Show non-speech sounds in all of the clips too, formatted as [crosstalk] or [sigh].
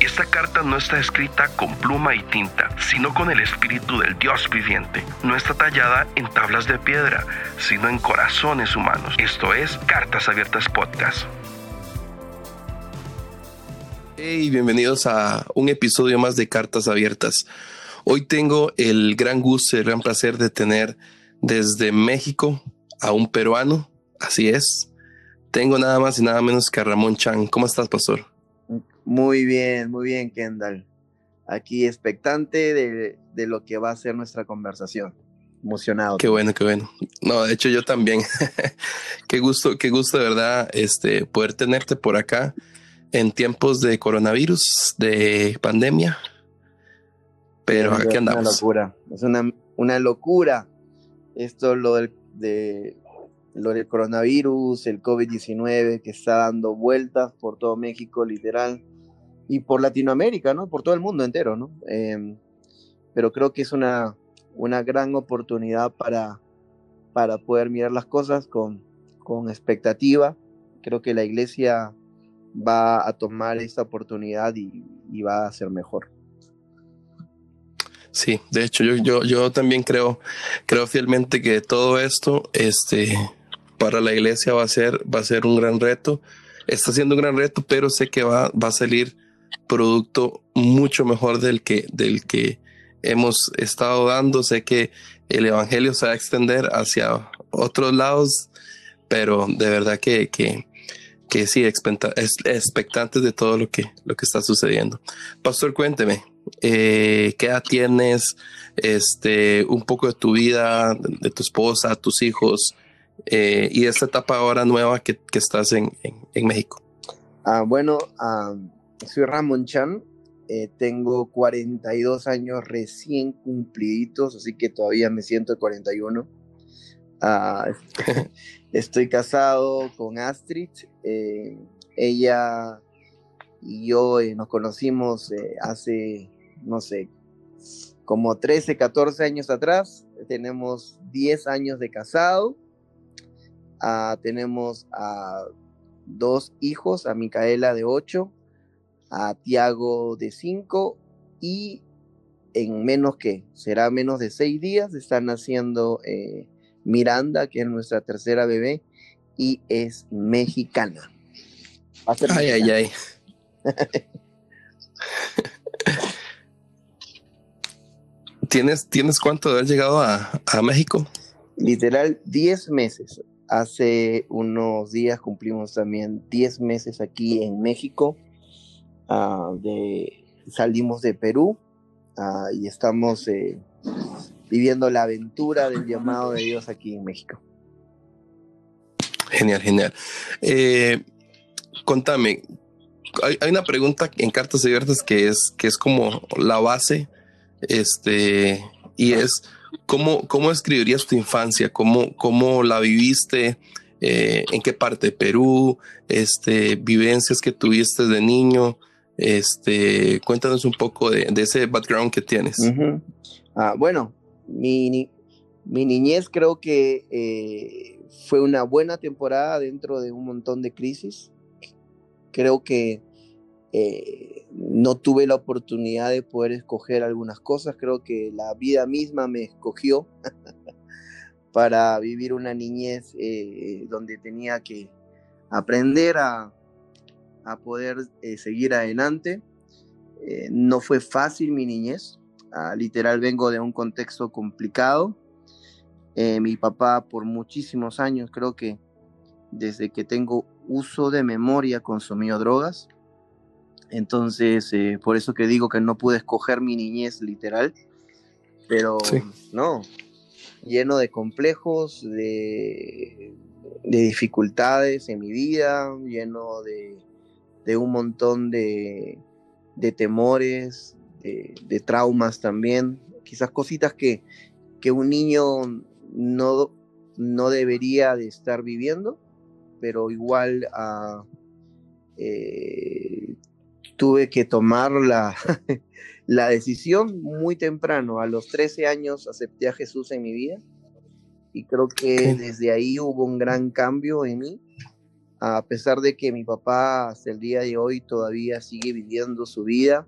Esta carta no está escrita con pluma y tinta, sino con el espíritu del Dios viviente. No está tallada en tablas de piedra, sino en corazones humanos. Esto es Cartas Abiertas Podcast. Hey, bienvenidos a un episodio más de Cartas Abiertas. Hoy tengo el gran gusto y el gran placer de tener desde México a un peruano, así es. Tengo nada más y nada menos que a Ramón Chan. ¿Cómo estás, pastor? Muy bien, muy bien, Kendall. Aquí expectante de, de lo que va a ser nuestra conversación. Emocionado. Qué bueno, qué bueno. No, de hecho yo también. [laughs] qué gusto, qué gusto de verdad este, poder tenerte por acá en tiempos de coronavirus, de pandemia. Pero aquí andamos. Una locura, es una, una locura. Esto lo del, de, lo del coronavirus, el COVID-19 que está dando vueltas por todo México, literal y por Latinoamérica, ¿no? Por todo el mundo entero, ¿no? Em, pero creo que es una, una gran oportunidad para, para poder mirar las cosas con, con expectativa. Creo que la iglesia va a tomar esta oportunidad y, y va a ser mejor. Sí, de hecho, yo, yo, yo también creo, creo fielmente que todo esto, este, para la iglesia va a ser, va a ser un gran reto. Está siendo un gran reto, pero sé que va, va a salir producto mucho mejor del que, del que hemos estado dando. Sé que el Evangelio se va a extender hacia otros lados, pero de verdad que, que, que sí, expectantes de todo lo que, lo que está sucediendo. Pastor, cuénteme, eh, ¿qué edad tienes? Este, un poco de tu vida, de tu esposa, tus hijos, eh, y esta etapa ahora nueva que, que estás en, en, México. Ah, bueno, ah, soy Ramón Chan, eh, tengo 42 años recién cumpliditos, así que todavía me siento de 41. Uh, estoy casado con Astrid, eh, ella y yo eh, nos conocimos eh, hace, no sé, como 13, 14 años atrás, tenemos 10 años de casado, uh, tenemos a dos hijos, a Micaela de 8 a Tiago de 5 y en menos que, será menos de 6 días, están naciendo eh, Miranda, que es nuestra tercera bebé, y es mexicana. Ay, ay, ay. [laughs] ¿Tienes, ¿Tienes cuánto de haber llegado a, a México? Literal, 10 meses. Hace unos días cumplimos también 10 meses aquí en México. Uh, de, salimos de Perú uh, y estamos eh, viviendo la aventura del llamado de Dios aquí en México. Genial, genial. Eh, contame, hay, hay, una pregunta en Cartas Abiertas que es, que es como la base, este, y es, ¿cómo, cómo escribirías tu infancia? ¿Cómo, cómo la viviste? Eh, ¿En qué parte de Perú? Este, vivencias que tuviste de niño. Este, cuéntanos un poco de, de ese background que tienes. Ah, bueno, mi, mi, niñez creo que eh, fue una buena temporada dentro de un montón de crisis. Creo que eh, no tuve la oportunidad de poder escoger algunas cosas. Creo que la vida misma me escogió [laughs] para vivir una niñez eh, donde tenía que aprender a a poder eh, seguir adelante. Eh, no fue fácil mi niñez, ah, literal vengo de un contexto complicado. Eh, mi papá por muchísimos años, creo que desde que tengo uso de memoria, consumió drogas. Entonces, por eso que digo que no pude escoger mi niñez literal, pero sí. no, lleno de complejos, de, de dificultades en mi vida, lleno de, de un montón de, de temores, de, de, traumas también, quizás cositas que, que un niño no, no debería de estar viviendo, pero igual uh, eh, tuve que tomar la, [laughs] la decisión muy temprano. A los 13 años acepté a Jesús en mi vida y creo que desde ahí hubo un gran cambio en mí a pesar de que mi papá hasta el día de hoy todavía sigue viviendo su vida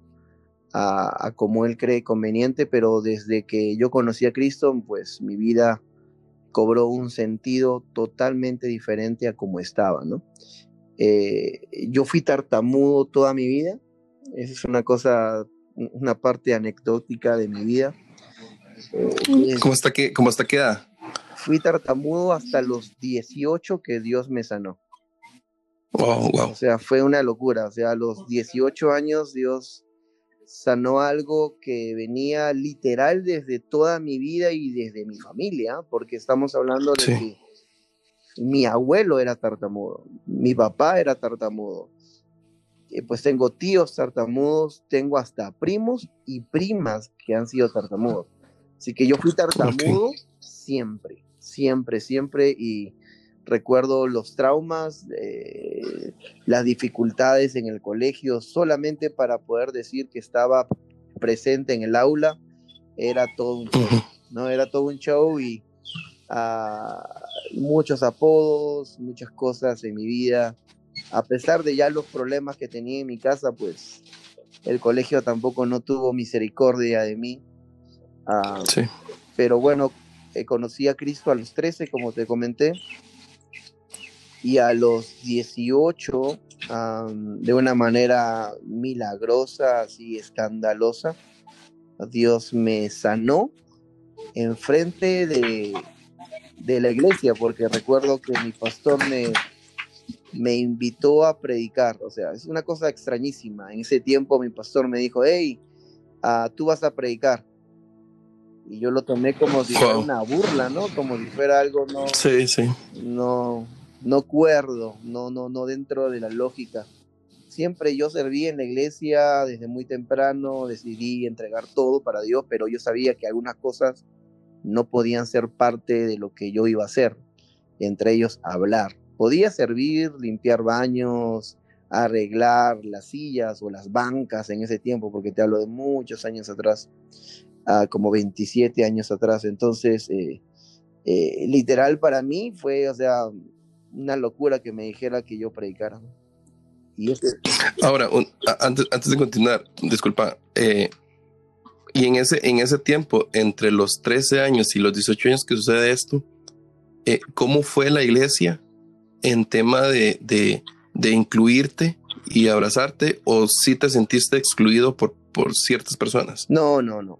a, como él cree conveniente, pero desde que yo conocí a Cristo, pues mi vida cobró un sentido totalmente diferente a como estaba, ¿no? Eh, yo fui tartamudo toda mi vida, esa es una cosa, una parte anecdótica de mi vida. Eh, ¿Cómo, está que, ¿Cómo está queda? Fui tartamudo hasta los 18 que Dios me sanó. Wow, wow. O sea, fue una locura. O sea, a los 18 años Dios sanó algo que venía literal desde toda mi vida y desde mi familia, porque estamos hablando de que mi abuelo era tartamudo, mi papá era tartamudo, eh, pues tengo tíos tartamudos, tengo hasta primos y primas que han sido tartamudos. Así que yo fui tartamudo siempre, siempre, siempre y recuerdo los traumas, eh, las dificultades en el colegio, solamente para poder decir que estaba presente en el aula, era todo un show, ¿no? Era todo un show y ah, muchos apodos, muchas cosas en mi vida. A pesar de ya los problemas que tenía en mi casa, pues el colegio tampoco no tuvo misericordia de mí. Ah, sí. Pero bueno, eh, conocí a Cristo a los 13, como te comenté, y a los 18, de una manera milagrosa, así escandalosa, Dios me sanó enfrente de, de la iglesia, porque recuerdo que mi pastor me, me invitó a predicar, o sea, es una cosa extrañísima. En ese tiempo mi pastor me dijo, hey, ah, tú vas a predicar. Y yo lo tomé como si fuera una burla, ¿no? Como si fuera algo no, sí, sí. no, no cuerdo, no, no, no dentro de la lógica. Siempre yo serví en la iglesia desde muy temprano, decidí entregar todo para Dios, pero yo sabía que algunas cosas no podían ser parte de lo que yo iba a hacer, entre ellos hablar. Podía servir, limpiar baños, arreglar las sillas o las bancas en ese tiempo, porque te hablo de muchos años atrás, ah, como 27 años atrás. Entonces, eh, eh, literal para mí fue, o sea, una locura que me dijera que yo predicara. Y Ahora, antes, antes de continuar, disculpa, eh, y en ese, en ese tiempo, entre los 13 años y los 18 años que sucede esto, eh, ¿cómo fue la iglesia en tema de, de, de, incluirte y abrazarte o si te sentiste excluido por, por ciertas personas? No, no, no.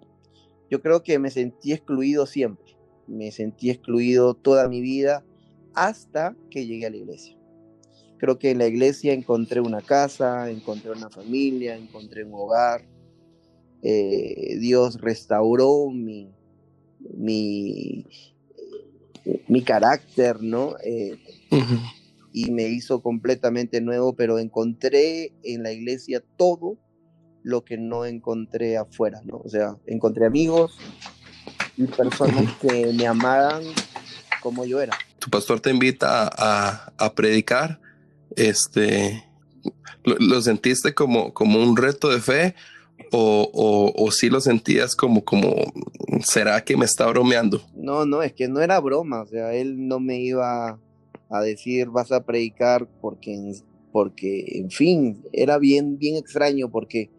Yo creo que me sentí excluido siempre. Me sentí excluido toda mi vida hasta que llegué a la iglesia. Creo que en la iglesia encontré una casa, encontré una familia, encontré un hogar. Eh, Dios restauró mi, mi, mi carácter, ¿no? Eh, y me hizo completamente nuevo, pero encontré en la iglesia todo lo que no encontré afuera, ¿no? O sea, encontré amigos y personas que me amaban como yo era tu pastor te invita a, predicar, este, ¿lo, sentiste como, como un reto de fe o, o, o sí lo sentías como, como, ¿será que me está bromeando? No, no, es que no era broma, o sea, él no me iba a decir vas a predicar porque, porque en fin, era bien, bien extraño porque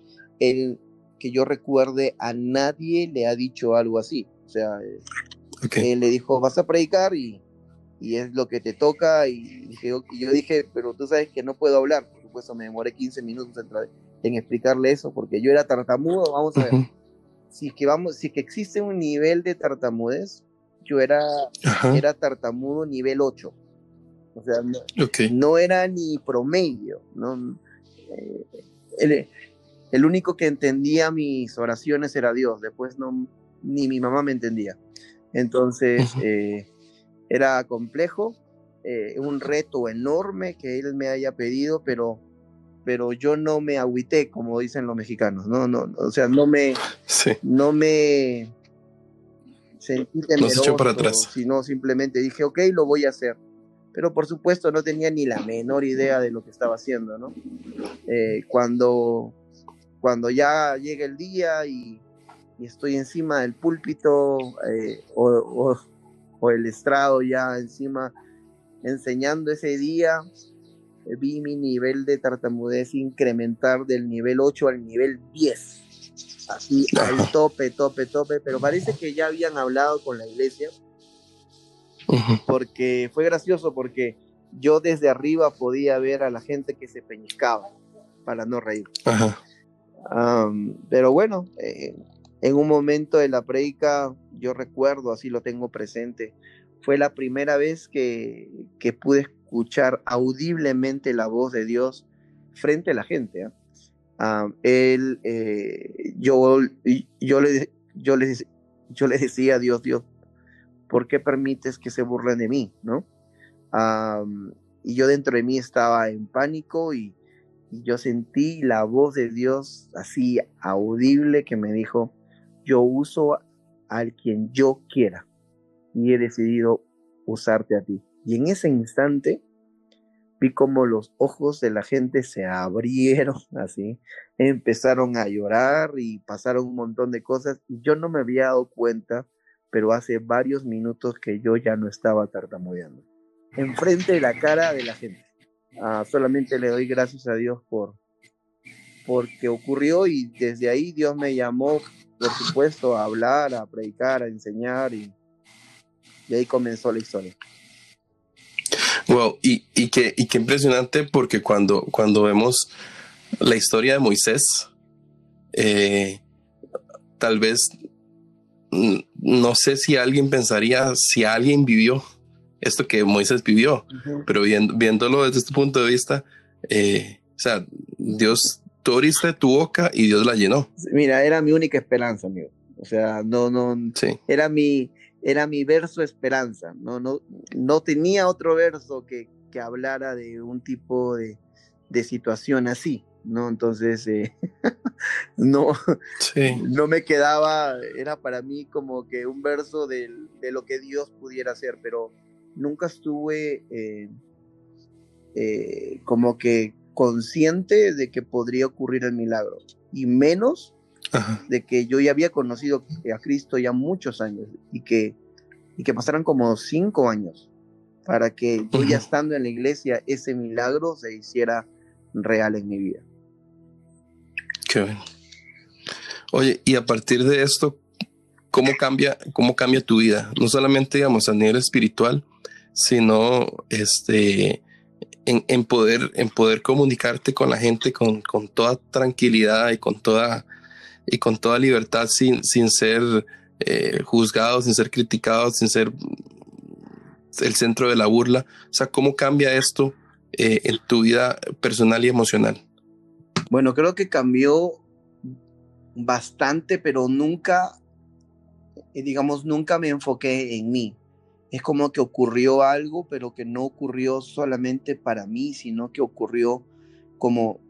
él, que yo recuerde, a nadie le ha dicho algo así, o sea, él le dijo vas a predicar y y es lo que te toca. Y, yo dije, pero tú sabes que no puedo hablar. Por supuesto, me demoré 15 minutos en, explicarle eso, porque yo era tartamudo. Vamos a ver, si es que, vamos, si que existe un nivel de tartamudez, yo era, era tartamudo nivel 8. O sea, no, era ni promedio. ¿no? Eh, el, único que entendía mis oraciones era Dios. Después no, ni mi mamá me entendía. Entonces, era complejo, eh, un reto enorme que él me haya pedido, pero, pero yo no me agüité, como dicen los mexicanos, no, no, o sea, no me, no me sentí temeroso, para atrás. sino simplemente dije, ok, lo voy a hacer. Pero por supuesto no tenía ni la menor idea de lo que estaba haciendo, ¿no? Eh, cuando, cuando ya llega el día y, estoy encima del púlpito eh, o, o el estrado ya encima enseñando ese día, vi mi nivel de tartamudez incrementar del nivel 8 al nivel 10. Así al tope, tope, tope. Pero parece que ya habían hablado con la iglesia. Porque fue gracioso porque yo desde arriba podía ver a la gente que se peñiscaba para no reír. pero bueno, eh, en un momento de la predica, yo recuerdo, así lo tengo presente, fue la primera vez que, que pude escuchar audiblemente la voz de Dios frente a la gente. ¿ah? él, eh, yo, yo, le, yo, yo le decía a Dios, Dios, ¿por qué permites que se burlen de mí? ¿no? y yo dentro de mí estaba en pánico y, yo sentí la voz de Dios así audible que me dijo, yo uso al quien yo quiera y he decidido usarte a ti. Y en ese instante vi como los ojos de la gente se abrieron [laughs] así, empezaron a llorar y pasaron un montón de cosas y yo no me había dado cuenta, pero hace varios minutos que yo ya no estaba tartamudeando enfrente de la cara de la gente. Ah, solamente le doy gracias a Dios por porque ocurrió y desde ahí Dios me llamó, por supuesto, a hablar, a predicar, a enseñar y, y ahí comenzó la historia. Wow, y, y, qué, y qué impresionante porque cuando, cuando vemos la historia de Moisés, eh, tal vez no sé si alguien pensaría, si alguien vivió esto que Moisés vivió, pero viéndolo desde este punto de vista, eh, o sea, Dios, tú abriste tu boca y Dios la llenó. Mira, era mi única esperanza, amigo. O sea, no, no, sí. era mi, era mi verso esperanza. No, no, no tenía otro verso que, que hablara de un tipo de, de situación así. ¿no? Entonces, eh, [laughs] no, no me quedaba, era para mí como que un verso de, de, lo que Dios pudiera hacer, pero nunca estuve eh, eh, como que consciente de que podría ocurrir el milagro y menos de que yo ya había conocido a Cristo ya muchos años y que, y que pasaran como cinco años para que yo ya estando en la iglesia ese milagro se hiciera real en mi vida. Qué bien. Oye, y a partir de esto, ¿cómo cambia, cómo cambia tu vida? No solamente, digamos, a nivel espiritual, sino este, en, poder, en poder comunicarte con la gente con, toda tranquilidad y con toda, y con toda libertad sin, sin ser eh, juzgado, sin ser criticado, sin ser el centro de la burla. O sea, ¿cómo cambia esto eh, en tu vida personal y emocional? Bueno, creo que cambió bastante, pero nunca, eh, digamos, nunca me enfoqué en mí es como que ocurrió algo, pero que no ocurrió solamente para mí, sino que ocurrió como,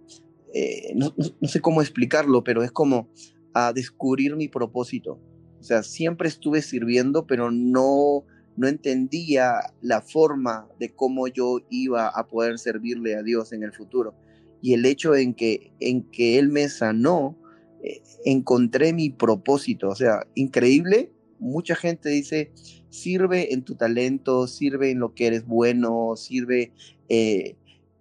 eh, no, sé cómo explicarlo, pero es como a descubrir mi propósito. O sea, siempre estuve sirviendo, pero no, no entendía la forma de cómo yo iba a poder servirle a Dios en el futuro. Y el hecho en que, en que Él me sanó, eh, encontré mi propósito. O sea, increíble. Mucha gente dice, sirve en tu talento, sirve en lo que eres bueno, sirve eh,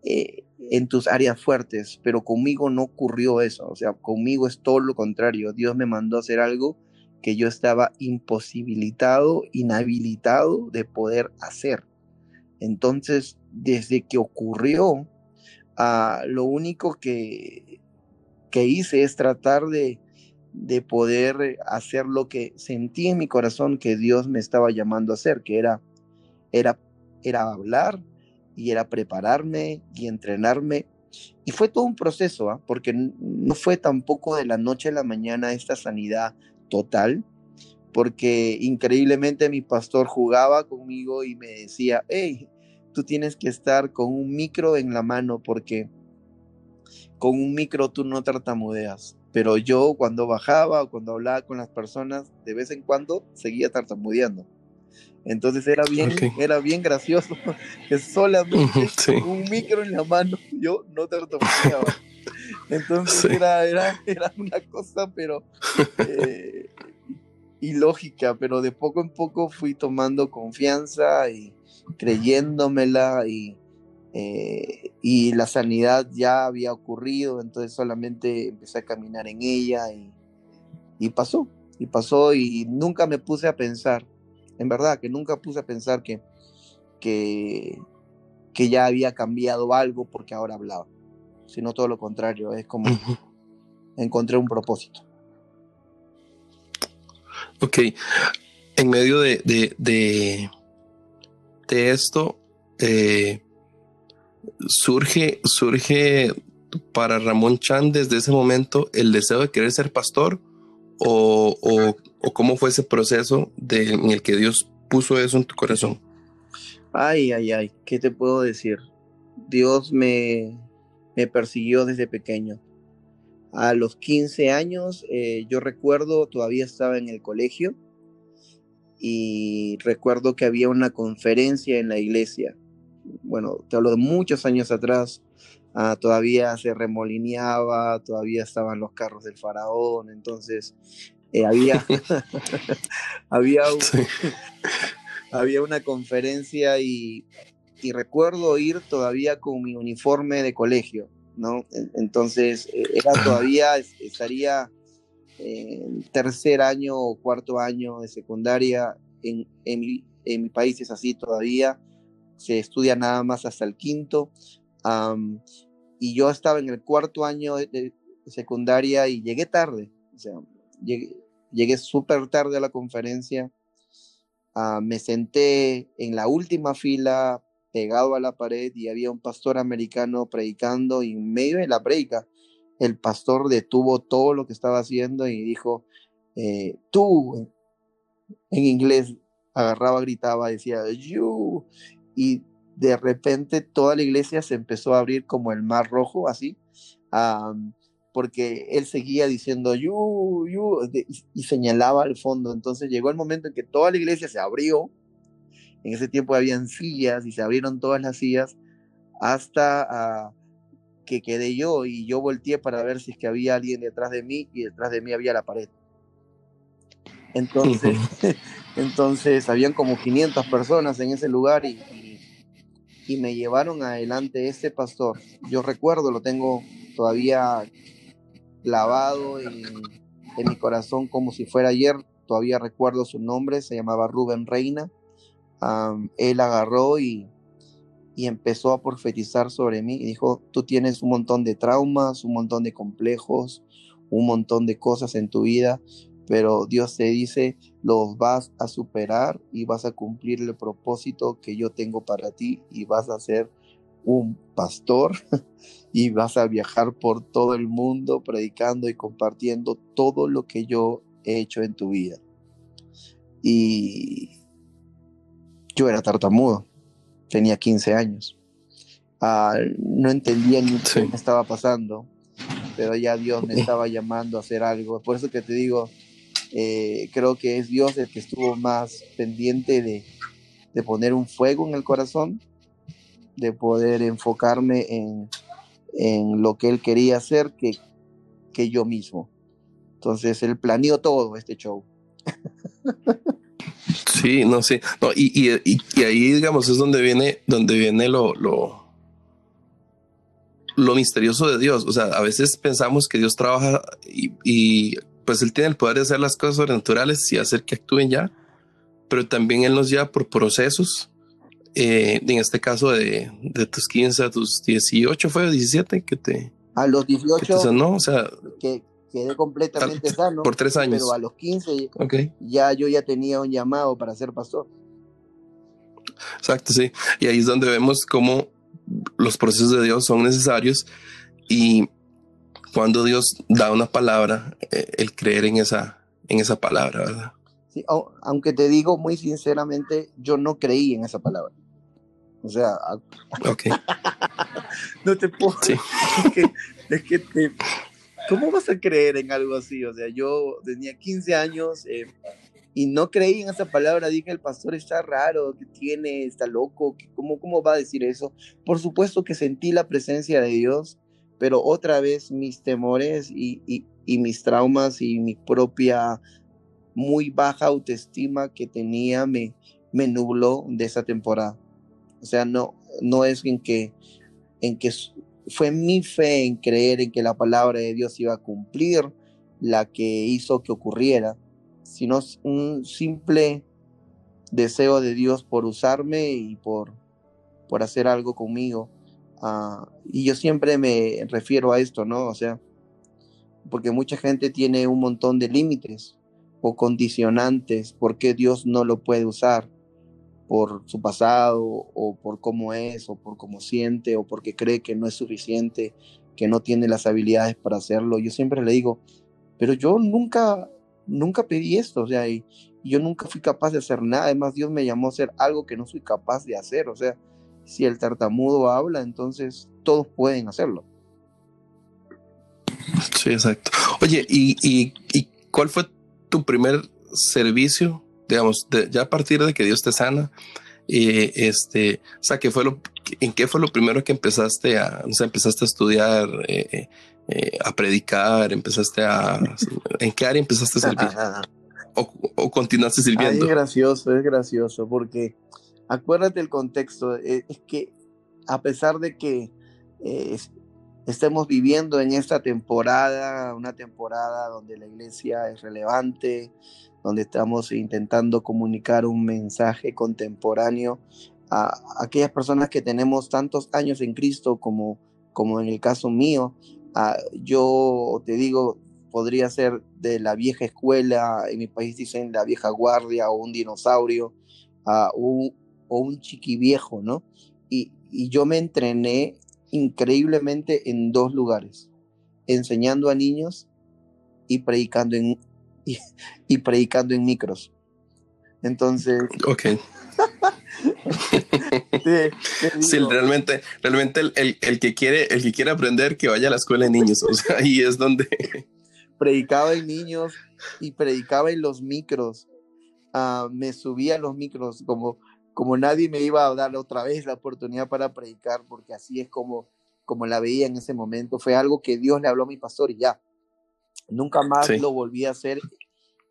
eh, en tus áreas fuertes, pero conmigo no ocurrió eso, o sea, conmigo es todo lo contrario, Dios me mandó a hacer algo que yo estaba imposibilitado, inhabilitado de poder hacer. Entonces, desde que ocurrió, ah, lo único que, que hice es tratar de, de poder eh, hacer lo que sentí en mi corazón que Dios me estaba llamando a hacer, que era, era, era hablar y era prepararme y entrenarme. Y fue todo un proceso, ¿ah? porque no fue tampoco de la noche a la mañana esta sanidad total, porque increíblemente mi pastor jugaba conmigo y me decía, hey, tú tienes que estar con un micro en la mano porque con un micro tú no tartamudeas pero yo cuando bajaba o cuando hablaba con las personas, de vez en cuando seguía tartamudeando. Entonces era bien, era bien gracioso [laughs] que solamente un micro en la mano yo no tartamudeaba. [laughs] Entonces era, era, era, una cosa, pero eh, ilógica, pero de poco en poco fui tomando confianza y creyéndomela y, eh, y la sanidad ya había ocurrido, entonces solamente empecé a caminar en ella y, pasó, y pasó y nunca me puse a pensar, en verdad que nunca puse a pensar que, que, que ya había cambiado algo porque ahora hablaba, sino todo lo contrario, es como encontré un propósito. Ok, en medio de, de, de, esto, eh, surge, surge para Ramón Chan desde ese momento el deseo de querer ser pastor o, o, cómo fue ese proceso de, en el que Dios puso eso en tu corazón? Ay, ay, ay, ¿qué te puedo decir? Dios me, me persiguió desde pequeño. A los 15 años, eh, yo recuerdo, todavía estaba en el colegio y recuerdo que había una conferencia en la iglesia bueno, te hablo de muchos años atrás, ah, todavía se remolineaba, todavía estaban los carros del faraón, entonces eh, había, [laughs] [laughs] había, [laughs] había una conferencia y, recuerdo ir todavía con mi uniforme de colegio, ¿no? Entonces, eh, era todavía, estaría en tercer año o cuarto año de secundaria, en, en, mi, en mi país es así todavía, se estudia nada más hasta el quinto. y yo estaba en el cuarto año de, secundaria y llegué tarde, sea, llegué, súper tarde a la conferencia. Ah, me senté en la última fila, pegado a la pared, y había un pastor americano predicando, y en medio de la predica, el pastor detuvo todo lo que estaba haciendo y dijo, eh, tú, en inglés, agarraba, gritaba, decía, you, y de repente toda la iglesia se empezó a abrir como el mar rojo, así, porque él seguía diciendo, yu, yu, y, señalaba al fondo. Entonces llegó el momento en que toda la iglesia se abrió. En ese tiempo habían sillas y se abrieron todas las sillas hasta ah, que quedé yo y yo volteé para ver si es que había alguien detrás de mí y detrás de mí había la pared. Entonces, [laughs] entonces habían como 500 personas en ese lugar y, y me llevaron adelante este pastor. Yo recuerdo, lo tengo todavía clavado en, mi corazón como si fuera ayer. Todavía recuerdo su nombre, se llamaba Rubén Reina. él agarró y, y empezó a profetizar sobre mí y dijo, tú tienes un montón de traumas, un montón de complejos, un montón de cosas en tu vida, pero Dios te dice, los vas a superar y vas a cumplir el propósito que yo tengo para ti y vas a ser un pastor [laughs] y vas a viajar por todo el mundo predicando y compartiendo todo lo que yo he hecho en tu vida. Y yo era tartamudo, tenía 15 años. Ah, no entendía ni qué me estaba pasando, pero ya Dios me [laughs] estaba llamando a hacer algo. Por eso que te digo, eh, creo que es Dios el que estuvo más pendiente de, poner un fuego en el corazón, de poder enfocarme en, lo que Él quería hacer que, que yo mismo. Entonces Él planeó todo este show. Sí, no sé. y, ahí, digamos, es donde viene, donde viene lo, lo, lo misterioso de Dios. O sea, a veces pensamos que Dios trabaja y pues él tiene el poder de hacer las cosas sobrenaturales y hacer que actúen ya, pero también él nos lleva por procesos. Eh, en este caso de, tus 15 a tus 18 fue 17 que te a los 18 no o sea que quedé completamente sano por tres años. pero a los 15 ya yo ya tenía un llamado para ser pastor. Exacto sí. Y ahí es donde vemos cómo los procesos de Dios son necesarios y cuando Dios da una palabra, eh, el creer en esa, en esa palabra, ¿verdad? Sí, aunque te digo muy sinceramente, yo no creí en esa palabra. O sea, okay. [laughs] no te puedo. Sí. Es que, te, ¿cómo vas a creer en algo así? O sea, yo tenía 15 años eh, y no creí en esa palabra. Dije, el pastor está raro, que tiene, está loco, ¿cómo, ¿cómo va a decir eso? Por supuesto que sentí la presencia de Dios pero otra vez mis temores y, mis traumas y mi propia muy baja autoestima que tenía me, nubló de esa temporada. O sea, no, no es en que, en que fue mi fe en creer en que la palabra de Dios iba a cumplir la que hizo que ocurriera, sino un simple deseo de Dios por usarme y por, por hacer algo conmigo. Ah, y yo siempre me refiero a esto, ¿no? O sea, porque mucha gente tiene un montón de límites o condicionantes porque Dios no lo puede usar por su pasado o por cómo es o por cómo siente o porque cree que no es suficiente, que no tiene las habilidades para hacerlo. Yo siempre le digo, pero yo nunca, nunca pedí esto, o sea, y, yo nunca fui capaz de hacer nada. Además, Dios me llamó a hacer algo que no soy capaz de hacer. O sea, si el tartamudo habla, entonces todos pueden hacerlo. Sí, exacto. Oye, ¿y, y, y cuál fue tu primer servicio digamos, ya a partir de que Dios te sana, este, o sea, ¿qué fue lo, ¿en qué fue lo primero que empezaste a, o sea, empezaste a estudiar, eh, eh, a predicar, empezaste a, ¿en qué área empezaste a servir? [laughs] o, continuaste sirviendo? es gracioso, es gracioso, porque acuérdate el contexto, eh, es, que a pesar de que estemos viviendo en esta temporada, una temporada donde la iglesia es relevante, donde estamos intentando comunicar un mensaje contemporáneo a aquellas personas que tenemos tantos años en Cristo como, como en el caso mío. Ah, yo te digo, podría ser de la vieja escuela, en mi país dicen la vieja guardia o un dinosaurio uh, o, o, un chiquiviejo, ¿no? Y, y yo me entrené increíblemente en dos lugares, enseñando a niños y predicando en, y, predicando en micros. Entonces. Ok. [laughs] sí, realmente, realmente el, el, que quiere, el que quiere aprender que vaya a la escuela de niños. [laughs] O sea, ahí es donde. [laughs] predicaba en niños y predicaba en los micros. Uh, me subía a los micros como, como nadie me iba a dar otra vez la oportunidad para predicar, porque así es como, como la veía en ese momento. Fue algo que Dios le habló a mi pastor y ya. Nunca más lo volví a hacer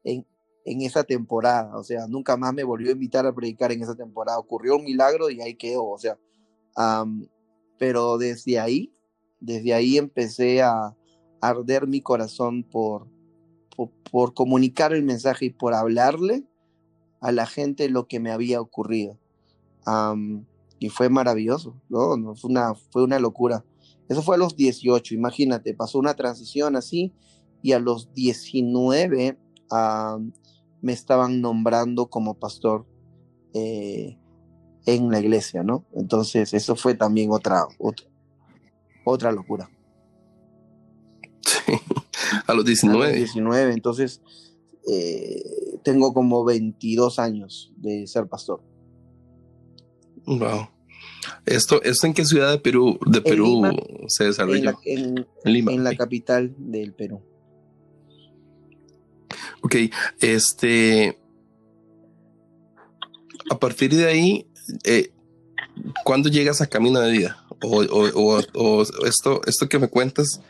en, en, esa temporada, o sea, nunca más me volvió a invitar a predicar en esa temporada. Ocurrió un milagro y ahí quedó, o sea, pero desde ahí, desde ahí empecé a, arder mi corazón por, por, comunicar el mensaje y por hablarle a la gente lo que me había ocurrido. y fue maravilloso, ¿no? Fue, una, fue una locura. Eso fue a los 18, imagínate, pasó una transición así y a los 19 me estaban nombrando como pastor eh, en la iglesia, ¿no? Entonces eso fue también otra, otra, otra locura. [laughs] Sí, a los 19. A los 19, entonces eh, tengo como 22 años de ser pastor. Wow. ¿Esto, ¿Esto en qué ciudad de Perú, de Perú se desarrolló? En Lima. En la capital del Perú. Ok, este. A partir de ahí, eh, ¿cuándo llegas a Camino de Vida? O, esto, esto que me cuentas,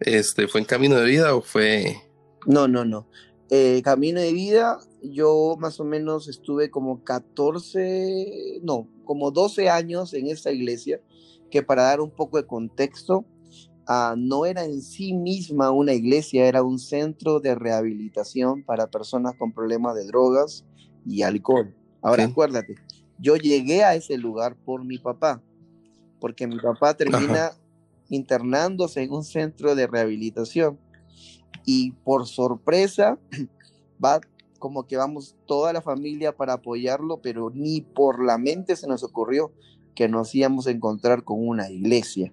este, ¿fue en Camino de Vida o fue.? No, no, no. Eh, Camino de Vida, yo más o menos estuve como 14, no, como 12 años en esta iglesia, que para dar un poco de contexto, Ah, no era en sí misma una iglesia, era un centro de rehabilitación para personas con problemas de drogas y alcohol. Ahora, acuérdate, yo llegué a ese lugar por mi papá, porque mi papá termina internándose en un centro de rehabilitación y por sorpresa [clears throat] va como que vamos toda la familia para apoyarlo, pero ni por la mente se nos ocurrió que nos íbamos a encontrar con una iglesia.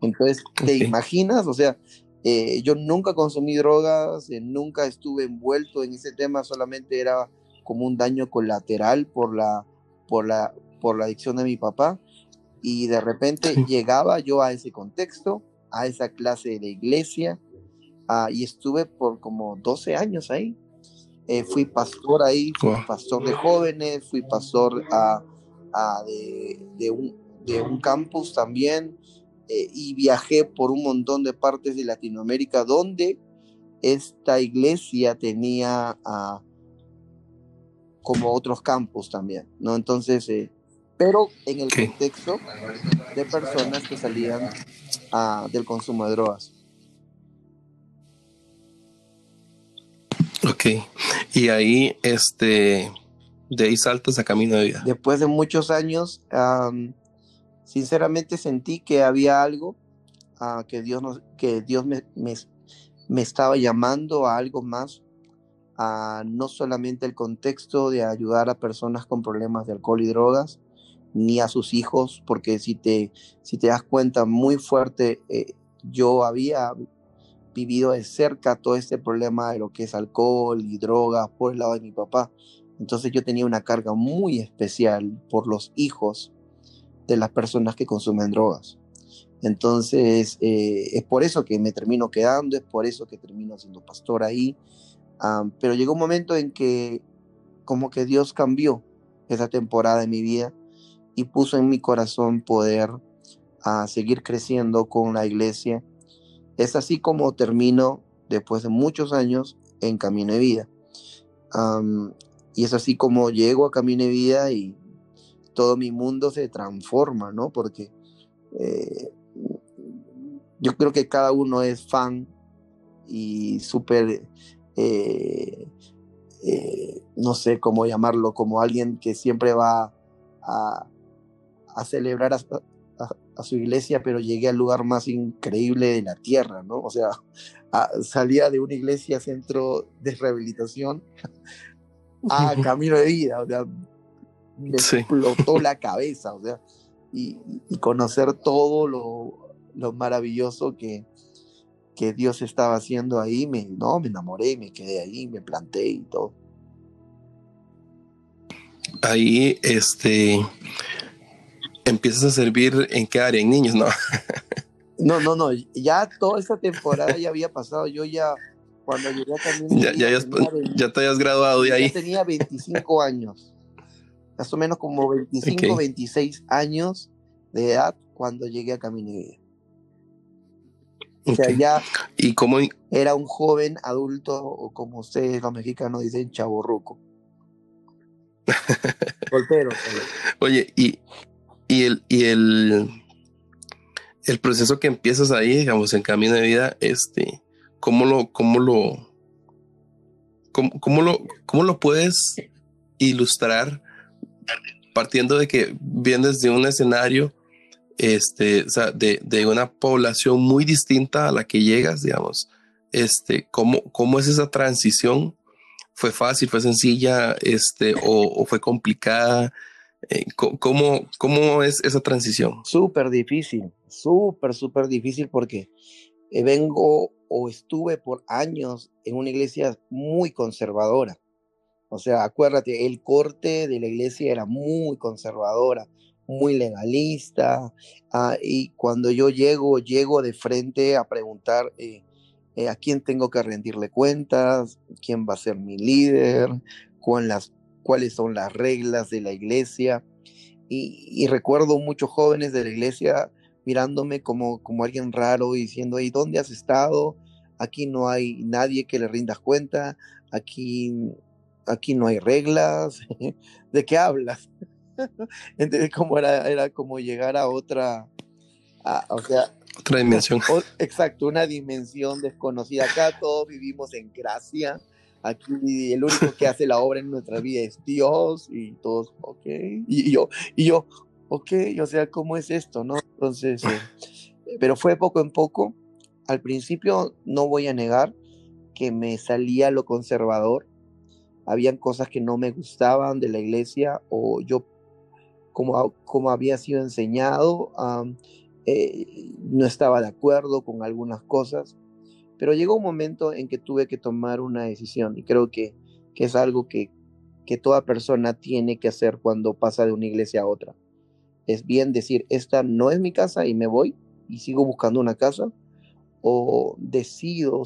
Entonces, ¿te imaginas? O sea, eh, yo nunca consumí drogas, eh, nunca estuve envuelto en ese tema, solamente era como un daño colateral por la, por la, por la adicción de mi papá. Y de repente llegaba yo a ese contexto, a esa clase de iglesia, ah, y estuve por como 12 años ahí. Eh, fui pastor ahí, fui pastor de jóvenes, fui pastor ah, ah, de, de, un, de un campus también. Eh, y viajé por un montón de partes de Latinoamérica donde esta iglesia tenía como otros campos también, ¿no? Entonces, eh, pero en el contexto de personas que salían uh, del consumo de drogas. Ok, y ahí, este, de ahí saltas a camino de vida. Después de muchos años, sinceramente sentí que había algo, uh, que Dios, nos, que Dios me, me, me, estaba llamando a algo más, a no solamente el contexto de ayudar a personas con problemas de alcohol y drogas, ni a sus hijos, porque si te, si te das cuenta muy fuerte, eh, yo había vivido de cerca todo este problema de lo que es alcohol y drogas por el lado de mi papá. Entonces yo tenía una carga muy especial por los hijos de las personas que consumen drogas. Entonces eh, es por eso que me termino quedando, es por eso que termino siendo pastor ahí. Um, pero llegó un momento en que como que Dios cambió esa temporada de mi vida y puso en mi corazón poder a seguir creciendo con la iglesia. Es así como termino después de muchos años en Camino de Vida. y es así como llego a Camino de Vida y todo mi mundo se transforma, ¿no? Porque eh, yo creo que cada uno es fan y súper, eh, eh, no sé cómo llamarlo, como alguien que siempre va a, a celebrar a, su iglesia, pero llegué al lugar más increíble de la tierra, ¿no? O sea, salía de una iglesia centro de rehabilitación a [laughs] camino de vida, o sea, me explotó la [laughs] cabeza, o sea, y, conocer todo lo, lo maravilloso que, que Dios estaba haciendo ahí, me, no, me enamoré, me quedé ahí, me planté y todo. Ahí, este, empiezas a servir en qué área, en niños, ¿no? [laughs] no, no, no, ya toda esa temporada ya había pasado, yo ya, cuando llegué también... Ya, ya, ya, te habías graduado de ahí. Ya tenía 25 años, más o menos como 25, 26 años de edad cuando llegué a Camino O sea, ya ¿Y cómo? era un joven adulto, o como ustedes los mexicanos dicen, chaborruco. [laughs] Soltero. Oye, y, y el, y el, el proceso que empiezas ahí, digamos, en camino de vida, este, ¿cómo lo, cómo lo, cómo, lo, cómo lo puedes ilustrar partiendo de que vienes de un escenario este, de, de, una población muy distinta a la que llegas, digamos, este, ¿cómo, cómo es esa transición? ¿Fue fácil, fue sencilla, este, o fue complicada? Eh, ¿Cómo, ¿Cómo es esa transición? Súper difícil, súper, súper difícil porque eh, vengo o estuve por años en una iglesia muy conservadora. O sea, acuérdate, el corte de la iglesia era muy conservadora, muy legalista. Ah, y cuando yo llego, llego de frente a preguntar eh, a quién tengo que rendirle cuentas, quién va a ser mi líder, con las cuáles son las reglas de la iglesia. Y, recuerdo muchos jóvenes de la iglesia mirándome como, como alguien raro y diciendo, ¿y dónde has estado? Aquí no hay nadie que le rindas cuenta, aquí, aquí no hay reglas, [laughs] ¿de qué hablas? [laughs] Entonces, como era, era como llegar a otra, o sea, otra dimensión. exacto, una dimensión desconocida. Acá todos vivimos en gracia, Aquí el único que hace la obra en nuestra vida es Dios y todos, ok. Y, yo, y yo, ok, o sea, ¿cómo es esto? ¿No? Entonces, eh, pero fue poco en poco. Al principio no voy a negar que me salía lo conservador. Habían cosas que no me gustaban de la iglesia o yo, como, como había sido enseñado, eh, no estaba de acuerdo con algunas cosas pero llegó un momento en que tuve que tomar una decisión y creo que, que es algo que, que toda persona tiene que hacer cuando pasa de una iglesia a otra. Es bien decir, esta no es mi casa y me voy y sigo buscando una casa, o decido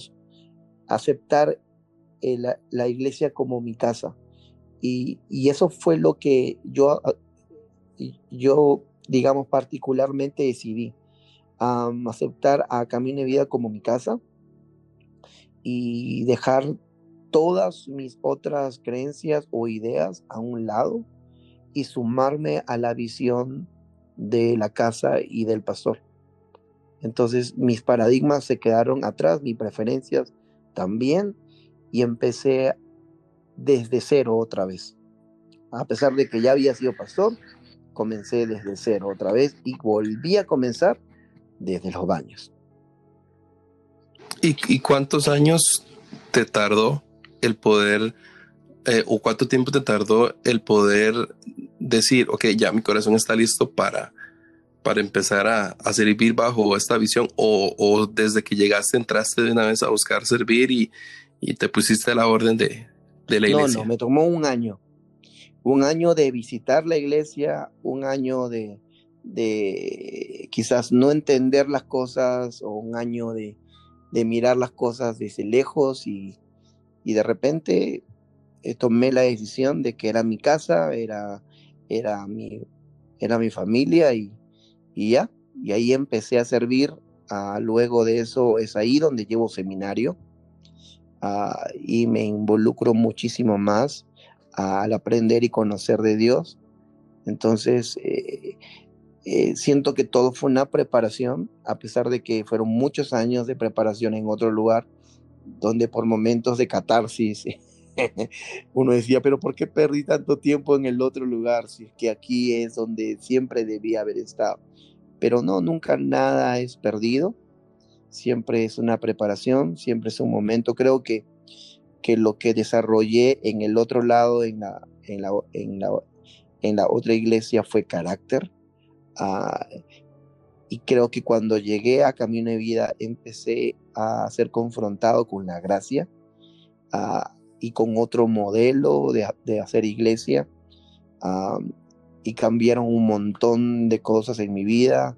aceptar la, la, iglesia como mi casa. Y, y, eso fue lo que yo, ah, yo digamos, particularmente decidí, aceptar a Camino de Vida como mi casa y dejar todas mis otras creencias o ideas a un lado y sumarme a la visión de la casa y del pastor. Entonces mis paradigmas se quedaron atrás, mis preferencias también, y empecé desde cero otra vez. A pesar de que ya había sido pastor, comencé desde cero otra vez y volví a comenzar desde los baños. ¿Y, cuántos años te tardó el poder, eh, o cuánto tiempo te tardó el poder decir, ok, ya mi corazón está listo para, para empezar a, a servir bajo esta visión? O, desde que llegaste entraste de una vez a buscar servir y, y te pusiste a la orden de, de la iglesia? No, no, me tomó un año. Un año de visitar la iglesia, un año de, de quizás no entender las cosas o un año de, de mirar las cosas desde lejos y, y de repente eh, tomé la decisión de que era mi casa, era, era, mi, era mi familia y, y ya, y ahí empecé a servir. Ah, luego de eso es ahí donde llevo seminario ah, y me involucro muchísimo más al aprender y conocer de Dios. Entonces, eh, eh, siento que todo fue una preparación, a pesar de que fueron muchos años de preparación en otro lugar, donde por momentos de catarsis [laughs] uno decía, pero ¿por qué perdí tanto tiempo en el otro lugar si es que aquí es donde siempre debía haber estado? Pero no, nunca nada es perdido, siempre es una preparación, siempre es un momento. Creo que, que lo que desarrollé en el otro lado, en la, en la, en la, en la otra iglesia, fue carácter Y creo que cuando llegué a Camino de Vida empecé a ser confrontado con la gracia ah, y con otro modelo de, hacer iglesia. Ah, y cambiaron un montón de cosas en mi vida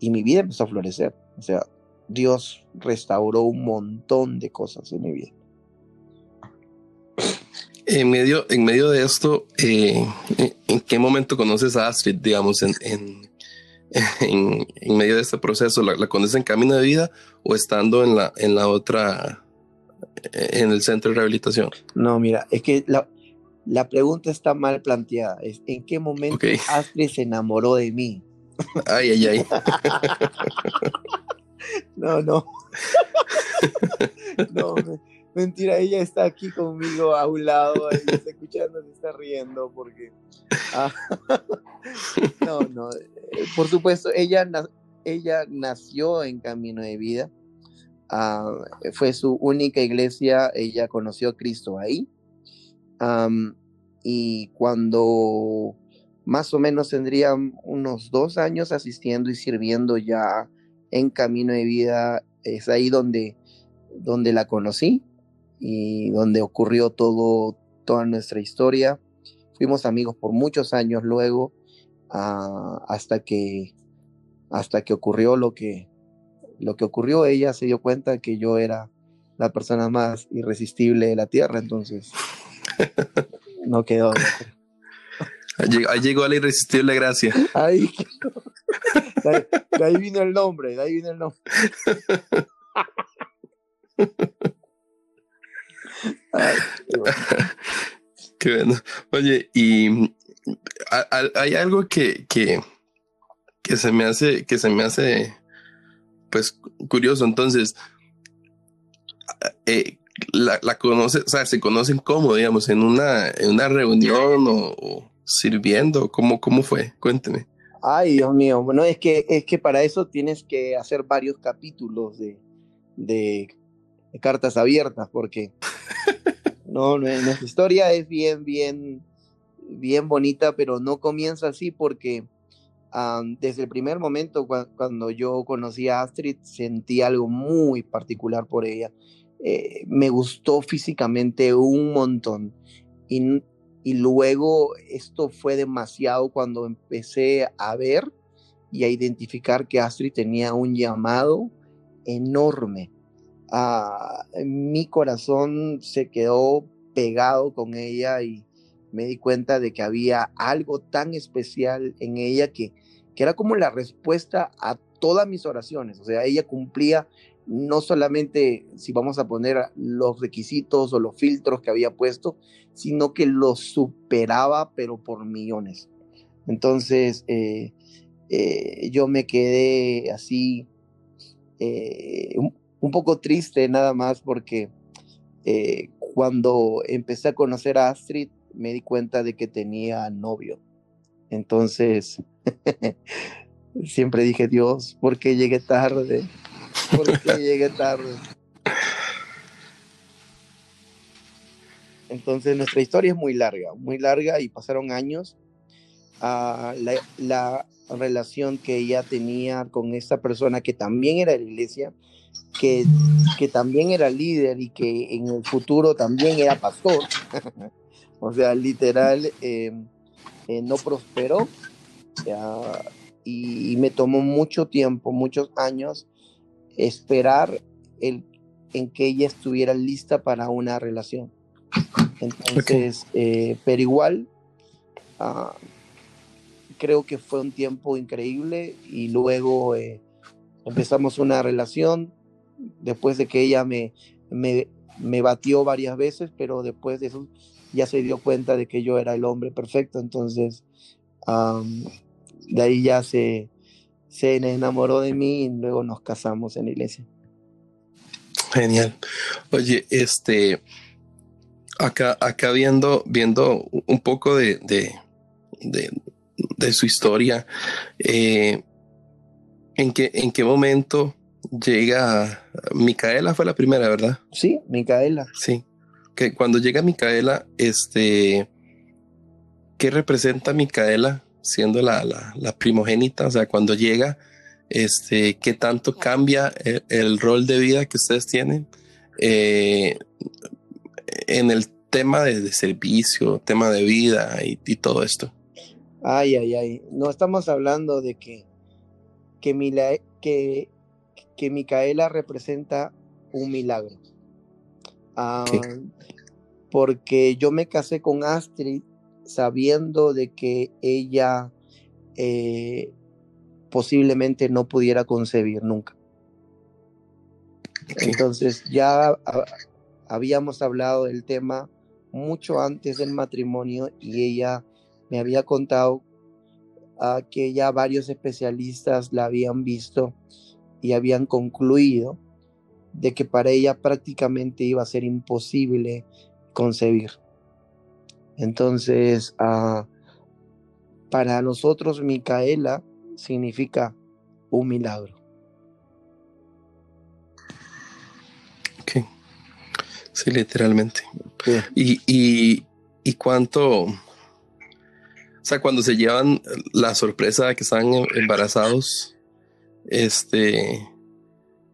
y mi vida empezó a florecer. O sea, Dios restauró un montón de cosas en mi vida. En medio, en medio de esto, eh, ¿en qué momento conoces a Astrid, digamos, en, [laughs] en, en, medio de este proceso? ¿La, ¿La, conoces en camino de vida o estando en la, en la otra, en el centro de rehabilitación? No, mira, es que la, la pregunta está mal planteada. Es, ¿En qué momento Astrid se enamoró de mí? Ay, ay, ay. [laughs] no, no. [laughs] no, Mentira, ella está aquí conmigo a un lado, ahí está escuchando, se está riendo porque... Ah, [laughs] no, no, eh, por supuesto, ella, ella nació en Camino de Vida, ah, fue su única iglesia, ella conoció a Cristo ahí, y cuando más o menos tendría unos dos años asistiendo y sirviendo ya en Camino de Vida, es ahí donde, donde la conocí y donde ocurrió todo, toda nuestra historia. Fuimos amigos por muchos años luego, ah, hasta, que, hasta que ocurrió lo que, lo que ocurrió. Ella se dio cuenta que yo era la persona más irresistible de la tierra, entonces [laughs] no quedó. Ahí llegó la irresistible gracia. Ahí, de, ahí vino el nombre, de ahí vino el nombre. [laughs] [laughs] qué, bueno. Oye, y hay algo que, que, que se me hace, que se me hace, pues, curioso. Entonces, eh, la, la conoce, o sea, se conocen como, digamos, en una, en una reunión o, sirviendo, ¿cómo, ¿cómo fue? Cuénteme. Ay, Dios mío, bueno, es que, es que para eso tienes que hacer varios capítulos de, de cartas abiertas, porque no, nuestra historia es bien, bien, bien bonita, pero no comienza así porque desde el primer momento cuando yo conocí a Astrid sentí algo muy particular por ella. Eh, me gustó físicamente un montón y, y luego esto fue demasiado cuando empecé a ver y a identificar que Astrid tenía un llamado enorme mi corazón se quedó pegado con ella y me di cuenta de que había algo tan especial en ella que, que era como la respuesta a todas mis oraciones. O sea, ella cumplía no solamente si vamos a poner los requisitos o los filtros que había puesto, sino que los superaba, pero por millones. Entonces, eh, eh, yo me quedé así eh, poco triste nada más porque cuando empecé a conocer a Astrid me di cuenta de que tenía novio. Entonces, [laughs] siempre dije, Dios, ¿por qué llegué tarde? ¿Por qué llegué tarde? Entonces nuestra historia es muy larga, muy larga y pasaron años. A la, la, relación que ella tenía con esta persona que también era de la iglesia, que, que también era líder y que en el futuro también era pastor. [laughs] o sea, literal, eh, eh, no prosperó y, me tomó mucho tiempo, muchos años, esperar el, en que ella estuviera lista para una relación. Entonces, eh, pero igual, ah, creo que fue un tiempo increíble y luego eh, empezamos una relación después de que ella me, me, me, batió varias veces, pero después de eso ya se dio cuenta de que yo era el hombre perfecto, entonces de ahí ya se, se enamoró de mí y luego nos casamos en la iglesia. Genial. Oye, este, acá, acá viendo, viendo un poco de, de, de, su historia, eh, ¿en, qué, ¿en qué momento llega Micaela? Fue la primera, ¿verdad? Sí, Micaela. Sí. Que cuando llega Micaela, este, ¿qué representa Micaela siendo la, la, primogénita? O sea, cuando llega, este, ¿qué tanto cambia el, rol de vida que ustedes tienen eh, en el tema de, servicio, tema de vida y, todo esto? Ay, ay, ay. No estamos hablando de que, que, que, que Micaela representa un milagro. Ah, porque yo me casé con Astrid sabiendo de que ella eh, posiblemente no pudiera concebir nunca. Entonces ya habíamos hablado del tema mucho antes del matrimonio y ella me había contado que ya varios especialistas la habían visto y habían concluido de que para ella prácticamente iba a ser imposible concebir. Entonces, ah, para nosotros Micaela significa un milagro. Ok. Sí, literalmente. Y, y, y cuánto, sea, cuando se llevan la sorpresa de que están embarazados, este,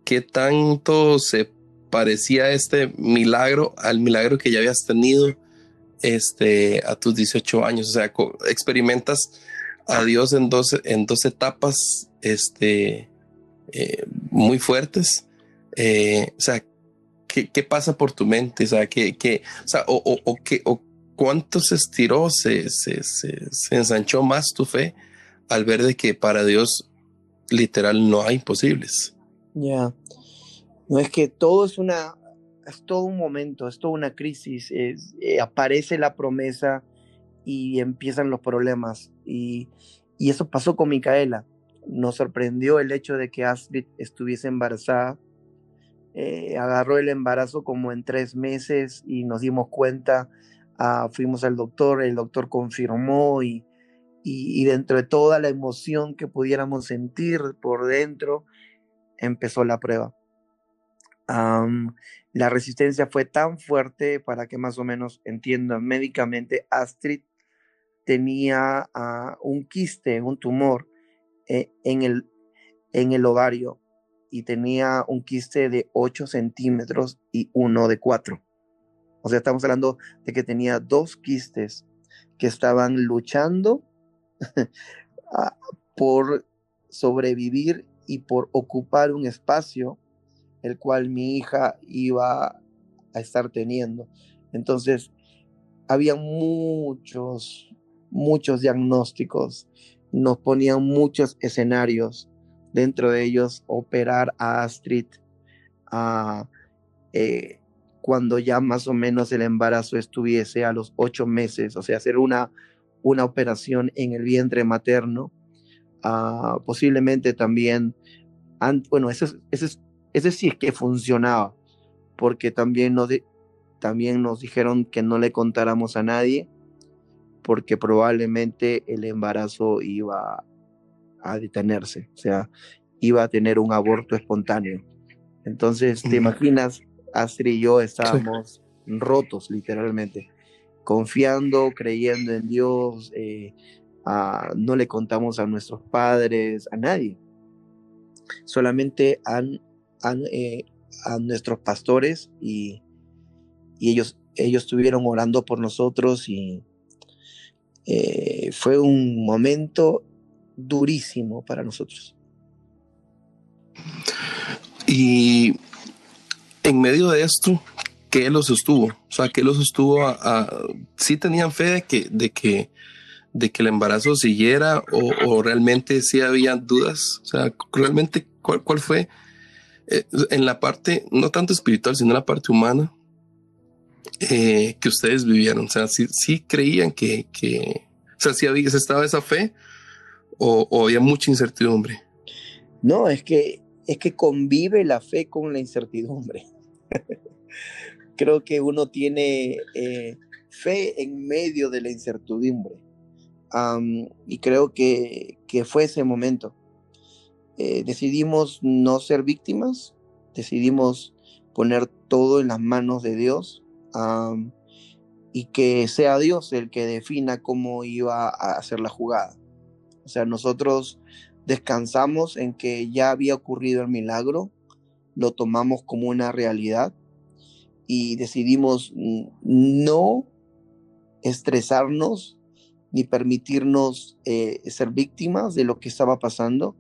¿qué tanto se parecía este milagro al milagro que ya habías tenido este, a tus 18 años. O sea, experimentas a Dios en dos, en dos etapas este, eh, muy fuertes. Eh, o sea, ¿qué, ¿qué, pasa por tu mente? O sea, ¿qué, qué, o, o, o, o, qué, o cuánto se estiró, se, se, se, se, ensanchó más tu fe al ver de que para Dios literal no hay imposibles. Ya. No es que todo es una, es todo un momento, es toda una crisis, eh, aparece la promesa y empiezan los problemas. Y, eso pasó con Micaela. Nos sorprendió el hecho de que Astrid estuviese embarazada. Eh, agarró el embarazo como en tres meses y nos dimos cuenta, ah, fuimos al doctor, el doctor confirmó y, y, dentro de toda la emoción que pudiéramos sentir por dentro, empezó la prueba la resistencia fue tan fuerte para que más o menos entiendan médicamente, Astrid tenía ah, un quiste, un tumor eh, en, el, en el ovario y tenía un quiste de 8 centímetros y uno de 4. O sea, estamos hablando de que tenía dos quistes que estaban luchando [laughs] por sobrevivir y por ocupar un espacio el cual mi hija iba a estar teniendo. Entonces, había muchos, muchos diagnósticos, nos ponían muchos escenarios, dentro de ellos operar a Astrid a eh, cuando ya más o menos el embarazo estuviese a los ocho meses, o sea, hacer una, una operación en el vientre materno, ah, posiblemente también, bueno, ese, ese, ese sí es que funcionaba, porque también nos, también nos dijeron que no le contáramos a nadie, porque probablemente el embarazo iba a detenerse, o sea, iba a tener un aborto espontáneo. Entonces, ¿te imaginas Astrid y yo estábamos rotos, literalmente, confiando, creyendo en Dios, eh, no le contamos a nuestros padres, a nadie, solamente eh, a nuestros pastores y, ellos, ellos estuvieron orando por nosotros y eh, fue un momento durísimo para nosotros. Y en medio de esto, ¿qué los sostuvo? O sea, ¿qué los sostuvo a, sí tenían fe de que, de que, de que el embarazo siguiera o, realmente sí había dudas? O sea, realmente, ¿cuál, cuál fue eh, en la parte, no tanto espiritual, sino en la parte humana eh, que ustedes vivieron? O sea, sí, sí creían que, que, o sea, sí había, estaba esa fe o, o había mucha incertidumbre. No, es que es que convive la fe con la incertidumbre. [laughs] Creo que uno tiene eh, fe en medio de la incertidumbre. y creo que, fue ese momento. Eh, decidimos no ser víctimas, decidimos poner todo en las manos de Dios y que sea Dios el que defina cómo iba a hacer la jugada. O sea, nosotros descansamos en que ya había ocurrido el milagro, lo tomamos como una realidad y decidimos no estresarnos ni permitirnos eh, ser víctimas de lo que estaba pasando,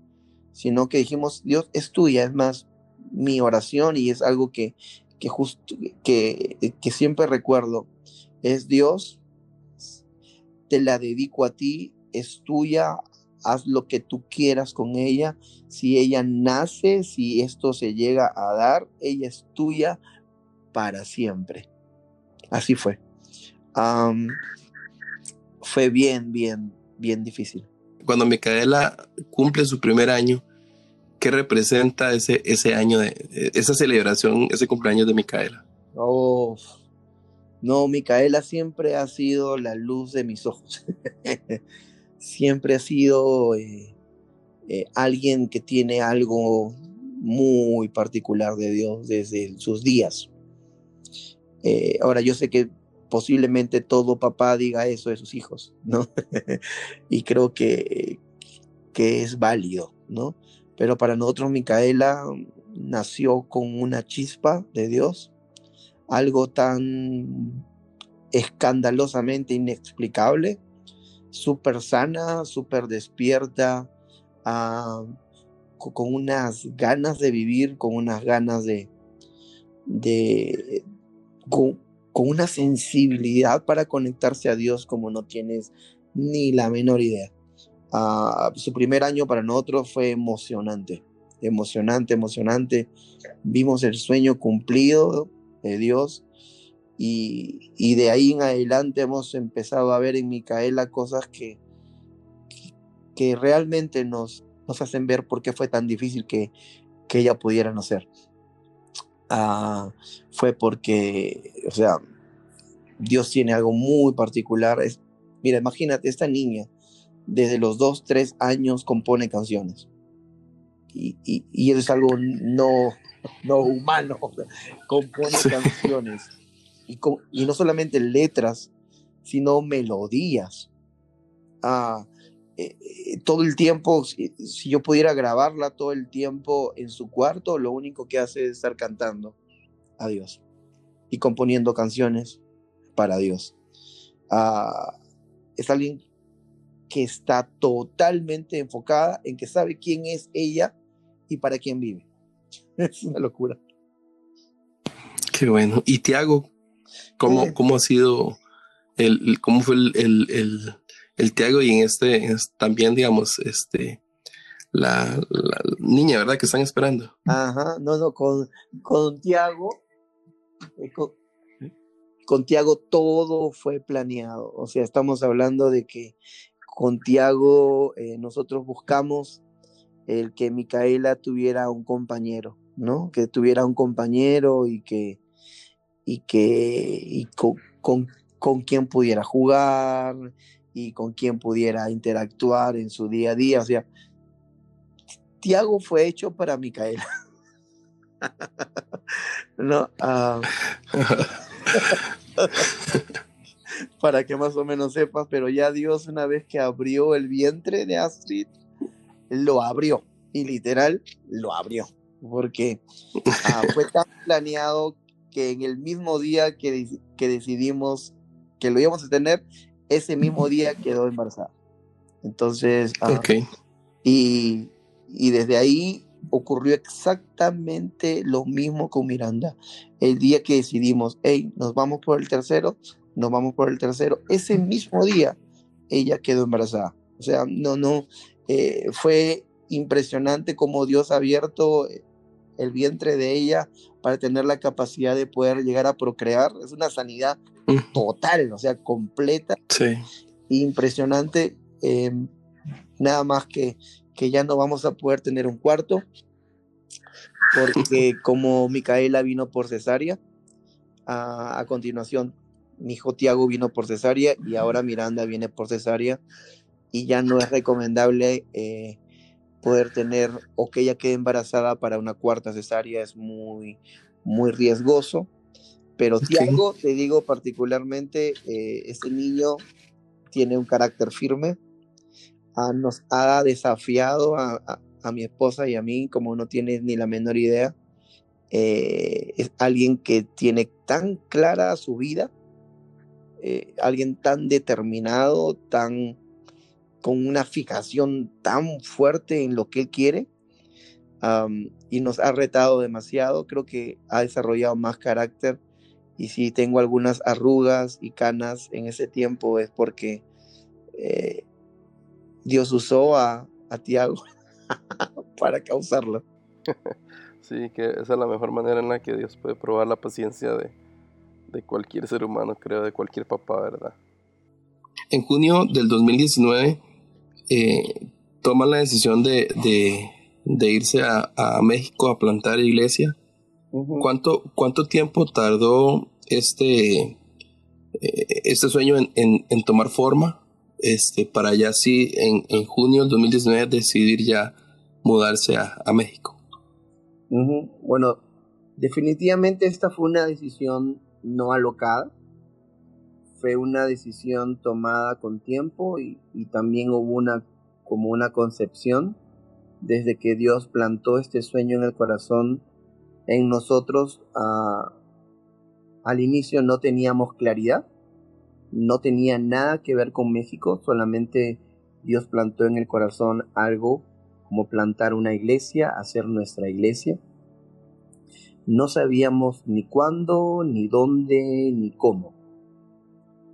sino que dijimos, Dios es tuya, es más mi oración y es algo que, que, justo, que, que siempre recuerdo, es Dios, te la dedico a ti, es tuya, haz lo que tú quieras con ella. Si ella nace, si esto se llega a dar, ella es tuya para siempre. Así fue. fue bien, bien, bien difícil. Cuando Micaela cumple su primer año, ¿qué representa ese, ese año de esa celebración, ese cumpleaños de Micaela? Oh, no, Micaela siempre ha sido la luz de mis ojos. [laughs] siempre ha sido eh, eh, alguien que tiene algo muy particular de Dios desde sus días. Eh, ahora yo sé que posiblemente todo papá diga eso de sus hijos, ¿no? [laughs] y creo que, que es válido, ¿no? Pero para nosotros Micaela nació con una chispa de Dios, algo tan escandalosamente inexplicable, súper sana, súper despierta, ah, con unas ganas de vivir, con unas ganas de, con, una sensibilidad para conectarse a Dios como no tienes ni la menor idea. Ah, su primer año para nosotros fue emocionante, emocionante, emocionante. Vimos el sueño cumplido de Dios y, de ahí en adelante hemos empezado a ver en Micaela cosas que, que, realmente nos, nos hacen ver por qué fue tan difícil que, que ella pudiera nacer. Ah, fue porque, o sea, Dios tiene algo muy particular. Es, mira, imagínate, esta niña desde los dos, tres años compone canciones. Y, y, eso es algo no, no humano, [laughs] compone canciones y, no solamente letras, sino melodías. Ah, eh, eh, todo el tiempo, si, yo pudiera grabarla todo el tiempo en su cuarto, lo único que hace es estar cantando a Dios y componiendo canciones para Dios. Ah, es alguien que está totalmente enfocada en que sabe quién es ella y para quién vive. [laughs] Es una locura. Qué bueno. Y Tiago, ¿Cómo, cómo ha sido el, cómo fue el, el, el, Tiago y en este, también, digamos, este, la, niña, ¿verdad? Que están esperando. Ajá, no, no, con, con Tiago, eh, con, Tiago todo fue planeado. O sea, estamos hablando de que con Tiago eh, nosotros buscamos el que Micaela tuviera un compañero, ¿no? Que tuviera un compañero y que, y que, con, con, con quien pudiera jugar y con quien pudiera interactuar en su día a día. O sea, Tiago fue hecho para Micaela. [laughs] no, ah. [laughs] para que más o menos sepas, pero ya Dios una vez que abrió el vientre de Astrid, lo abrió y literal lo abrió, porque ah, fue tan planeado que en el mismo día que, que decidimos que lo íbamos a tener, ese mismo día quedó embarazada. Entonces, ah, y, y desde ahí ocurrió exactamente lo mismo con Miranda. El día que decidimos, hey, nos vamos por el tercero, nos vamos por el tercero, ese mismo día ella quedó embarazada. O sea, no, no, eh, fue impresionante como Dios ha abierto el vientre de ella para tener la capacidad de poder llegar a procrear. Es una sanidad mm. total, o sea, completa. Sí. Impresionante. Em, nada más que, que ya no vamos a poder tener un cuarto, porque [laughs] como Micaela vino por cesárea, a, continuación mi hijo Tiago vino por cesárea y ahora Miranda viene por cesárea y ya no es recomendable eh, poder tener o que ella quede embarazada para una cuarta cesárea es muy, muy riesgoso. Pero Tiago, te digo particularmente, eh, este niño tiene un carácter firme, ah, nos ha desafiado a, mi esposa y a mí, como no tienes ni la menor idea. Eh, es alguien que tiene tan clara su vida, eh, alguien tan determinado, tan con una fijación tan fuerte en lo que él quiere y nos ha retado demasiado. Creo que ha desarrollado más carácter y si tengo algunas arrugas y canas en ese tiempo es porque eh, Dios usó a, a Tiago [laughs] para causarlo. [laughs] Sí, que esa es la mejor manera en la que Dios puede probar la paciencia de, de cualquier ser humano, creo, de cualquier papá, ¿verdad? En junio del 2019 eh, toman la decisión de, de, irse a, a, México a plantar iglesia. ¿Cuánto, ¿Cuánto tiempo tardó este, eh, este sueño en, en, tomar forma? Este, para ya sí, en, en, junio del 2019, decidir ya mudarse a, a México. Bueno, definitivamente esta fue una decisión no alocada fue una decisión tomada con tiempo y, también hubo una como una concepción desde que Dios plantó este sueño en el corazón en nosotros al inicio no teníamos claridad no tenía nada que ver con México solamente Dios plantó en el corazón algo como plantar una iglesia hacer nuestra iglesia. No sabíamos ni cuándo ni dónde ni cómo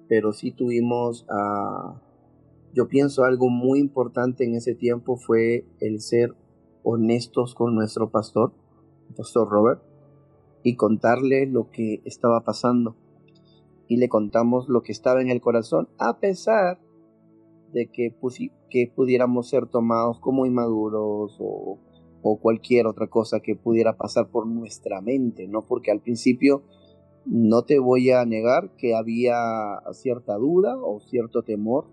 pero sí tuvimos, uh, yo pienso algo muy importante en ese tiempo fue el ser honestos con nuestro pastor, pastor Robert, y contarle lo que estaba pasando. Y le contamos lo que estaba en el corazón, a pesar de que, que pudiéramos ser tomados como inmaduros o cualquier otra cosa que pudiera pasar por nuestra mente, ¿no? Porque al principio no te voy a negar que había cierta duda o cierto temor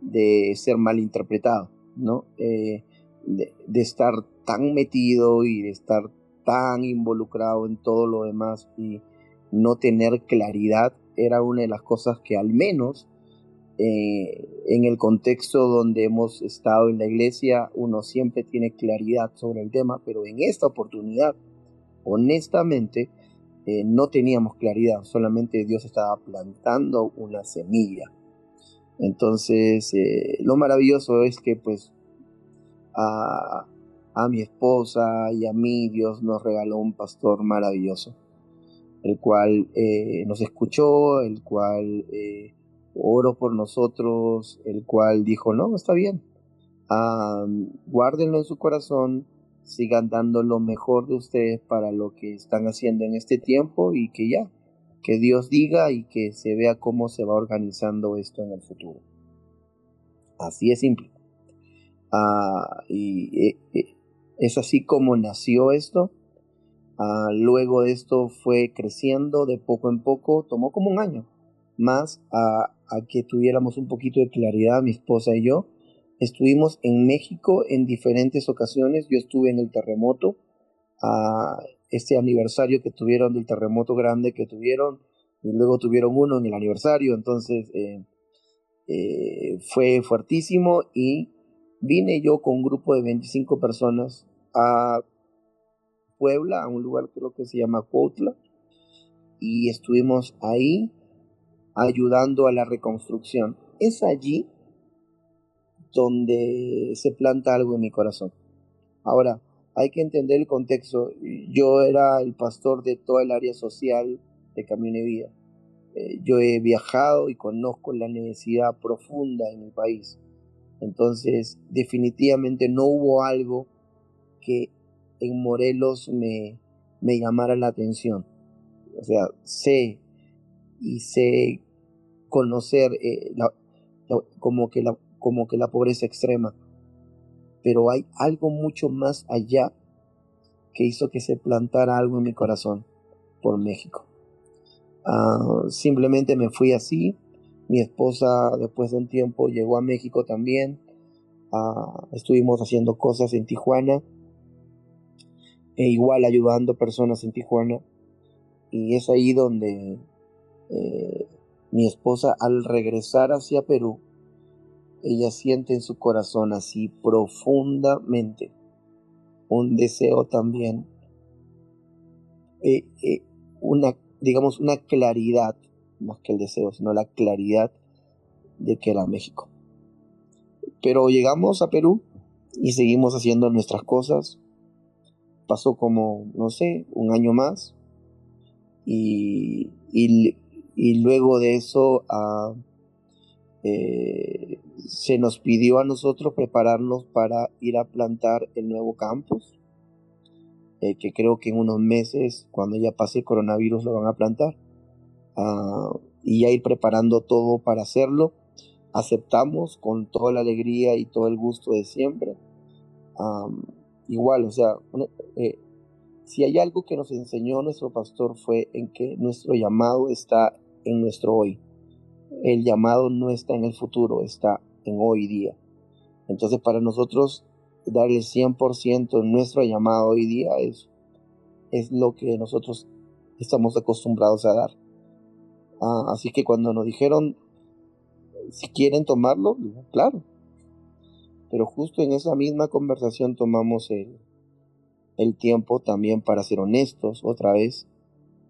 de ser mal interpretado, ¿no? Eh, de, estar tan metido y de estar tan involucrado en todo lo demás y no tener claridad era una de las cosas que al menos eh, en el contexto donde hemos estado en la iglesia uno siempre tiene claridad sobre el tema, pero en esta oportunidad, honestamente, eh, no teníamos claridad, solamente Dios estaba plantando una semilla. Entonces, eh, lo maravilloso es que pues a, mi esposa y a mí Dios nos regaló un pastor maravilloso, el cual eh, nos escuchó, el cual oró por nosotros, el cual dijo, no, está bien, guárdenlo en su corazón, sigan dando lo mejor de ustedes para lo que están haciendo en este tiempo y que ya, que Dios diga y que se vea cómo se va organizando esto en el futuro. Así es simple. Ah, y eh, eh, es así como nació esto. Ah, luego de esto fue creciendo de poco en poco, tomó como un año más a, que tuviéramos un poquito de claridad, mi esposa y yo. Estuvimos en México en diferentes ocasiones. Yo estuve en el terremoto, a este aniversario que tuvieron del terremoto grande que tuvieron, y luego tuvieron uno en el aniversario. Entonces eh, eh, fue fuertísimo y vine yo con un grupo de 25 personas a Puebla, a un lugar creo que se llama Cuautla, y estuvimos ahí ayudando a la reconstrucción. Es allí donde se planta algo en mi corazón. Ahora, hay que entender el contexto. Yo era el pastor de toda el área social de Camino y Vida. Eh, yo he viajado y conozco la necesidad profunda en mi país. Entonces, definitivamente no hubo algo que en Morelos me, me llamara la atención. O sea, sé y sé conocer eh, como, que la, como que la pobreza extrema. Pero hay algo mucho más allá que hizo que se plantara algo en mi corazón por México. Ah, simplemente me fui así. Mi esposa después de un tiempo llegó a México también. Ah, estuvimos haciendo cosas en Tijuana. E igual ayudando personas en Tijuana. Y es ahí donde eh, mi esposa al regresar hacia Perú, ella siente en su corazón así profundamente un deseo también, eh, eh, una digamos, una claridad, más que el deseo, sino la claridad de que era México. Pero llegamos a Perú y seguimos haciendo nuestras cosas. Pasó como, no sé, un año más. Y, y, luego de eso eh, se nos pidió a nosotros prepararnos para ir a plantar el nuevo campus eh, que creo que en unos meses, cuando ya pase el coronavirus, lo van a plantar. Ah, y ya ir preparando todo para hacerlo. Aceptamos con toda la alegría y todo el gusto de siempre. igual, o sea, eh, si hay algo que nos enseñó nuestro pastor fue en que nuestro llamado está en nuestro hoy. El llamado no está en el futuro, está en hoy día. Entonces para nosotros dar el 100% en nuestro llamado hoy día es, es lo que nosotros estamos acostumbrados a dar. Ah, así que cuando nos dijeron si quieren tomarlo, claro. Pero justo en esa misma conversación tomamos el, el tiempo también para ser honestos otra vez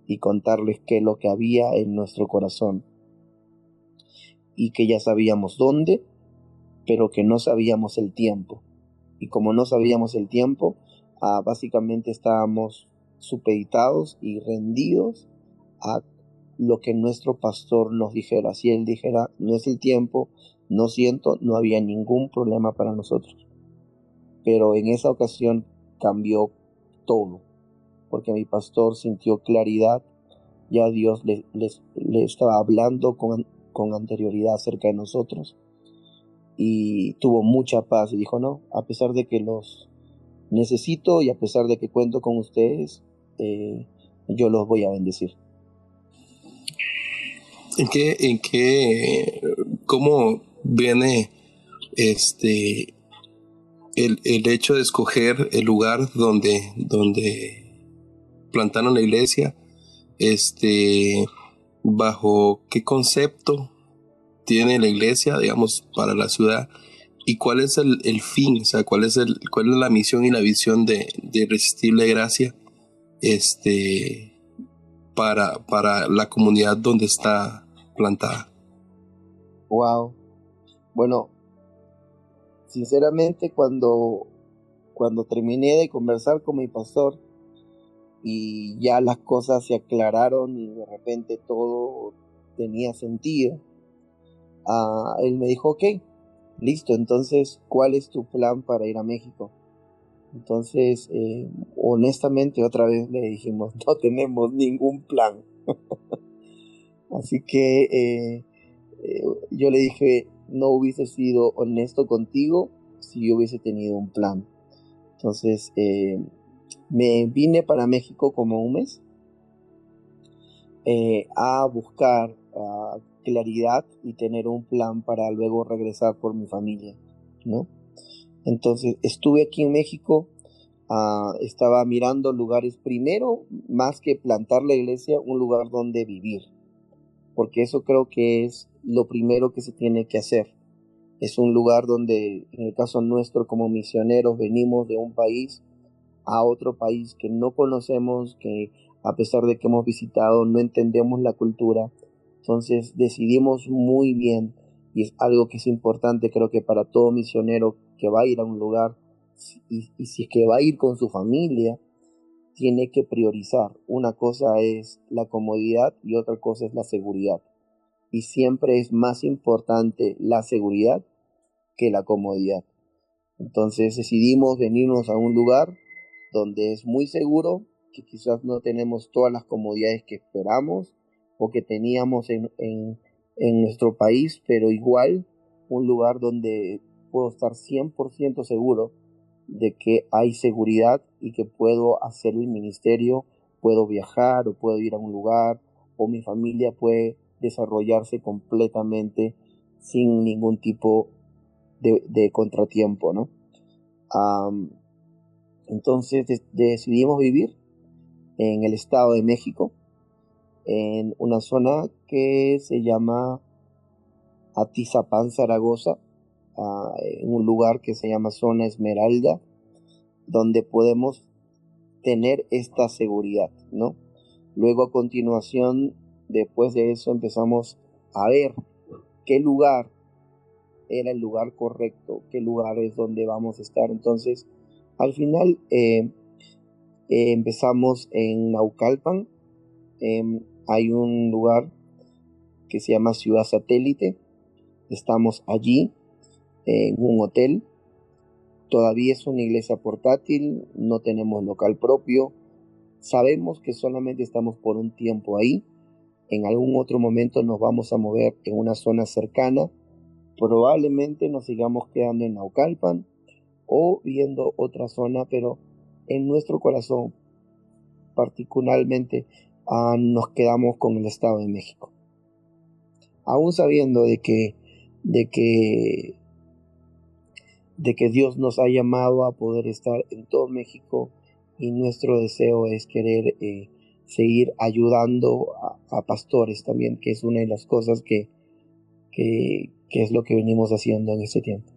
y contarles qué es lo que había en nuestro corazón. Y que ya sabíamos dónde, pero que no sabíamos el tiempo y como no sabíamos el tiempo, ah, básicamente estábamos supeditados y rendidos a lo que nuestro pastor nos dijera. Si él dijera, no es el tiempo, no siento, no había ningún problema para nosotros. Pero en esa ocasión cambió todo, porque mi pastor sintió claridad, ya Dios le, estaba hablando con, con anterioridad acerca de nosotros y tuvo mucha paz y dijo, no, a pesar de que los necesito y a pesar de que cuento con ustedes, eh, yo los voy a bendecir. ¿En qué, en qué, cómo viene este el, el, hecho de escoger el lugar donde, donde plantaron la iglesia? Este, bajo qué concepto tiene la iglesia, digamos, para la ciudad y cuál es el, el, fin, o sea, cuál es, el, cuál es la misión y la visión de, de Irresistible Gracia este, para, para la comunidad donde está plantada. Wow. Bueno, sinceramente cuando, cuando terminé de conversar con mi pastor y ya las cosas se aclararon y de repente todo tenía sentido, él me dijo, ok, listo, entonces, ¿cuál es tu plan para ir a México? Entonces, eh, honestamente, otra vez le dijimos, [laughs] no tenemos ningún plan. [laughs] Así que eh, eh, yo le dije, no hubiese sido honesto contigo si yo hubiese tenido un plan. Entonces, me vine para México como un mes a buscar claridad y tener un plan para luego regresar por mi familia, ¿no? Entonces estuve aquí en México, ah, estaba mirando lugares primero, más que plantar la iglesia, un lugar donde vivir, porque eso creo que es lo primero que se tiene que hacer. Es un lugar donde, en el caso nuestro como misioneros, venimos de un país a otro país que no conocemos, que a pesar de que hemos visitado, no entendemos la cultura. Entonces decidimos muy bien, y es algo que es importante creo que para todo misionero que va a ir a un lugar y, si es que va a ir con su familia, tiene que priorizar. Una cosa es la comodidad y otra cosa es la seguridad. Y siempre es más importante la seguridad que la comodidad. Entonces decidimos venirnos a un lugar donde es muy seguro, que quizás no tenemos todas las comodidades que esperamos o que teníamos en, en nuestro país, pero igual un lugar donde puedo estar 100% seguro de que hay seguridad y que puedo hacer el ministerio, puedo viajar o puedo ir a un lugar o mi familia puede desarrollarse completamente sin ningún tipo de, contratiempo, ¿no? entonces decidimos vivir en el Estado de México, en una zona que se llama Atizapán, Zaragoza, en un lugar que se llama Zona Esmeralda, donde podemos tener esta seguridad, ¿no? Luego a continuación, después de eso, empezamos a ver qué lugar era el lugar correcto, qué lugar es donde vamos a estar. Entonces, al final eh, eh, empezamos en Naucalpan, em, hay un lugar que se llama Ciudad Satélite, estamos allí en un hotel. Todavía es una iglesia portátil, no tenemos local propio. Sabemos que solamente estamos por un tiempo ahí. En algún otro momento nos vamos a mover en una zona cercana. Probablemente nos sigamos quedando en Naucalpan o viendo otra zona, pero en nuestro corazón particularmente ah, nos quedamos con el Estado de México. Aún sabiendo de que, de que de que Dios nos ha llamado a poder estar en todo México y nuestro deseo es querer eh, seguir ayudando a, pastores también, que es una de las cosas que, que, es lo que venimos haciendo en este tiempo.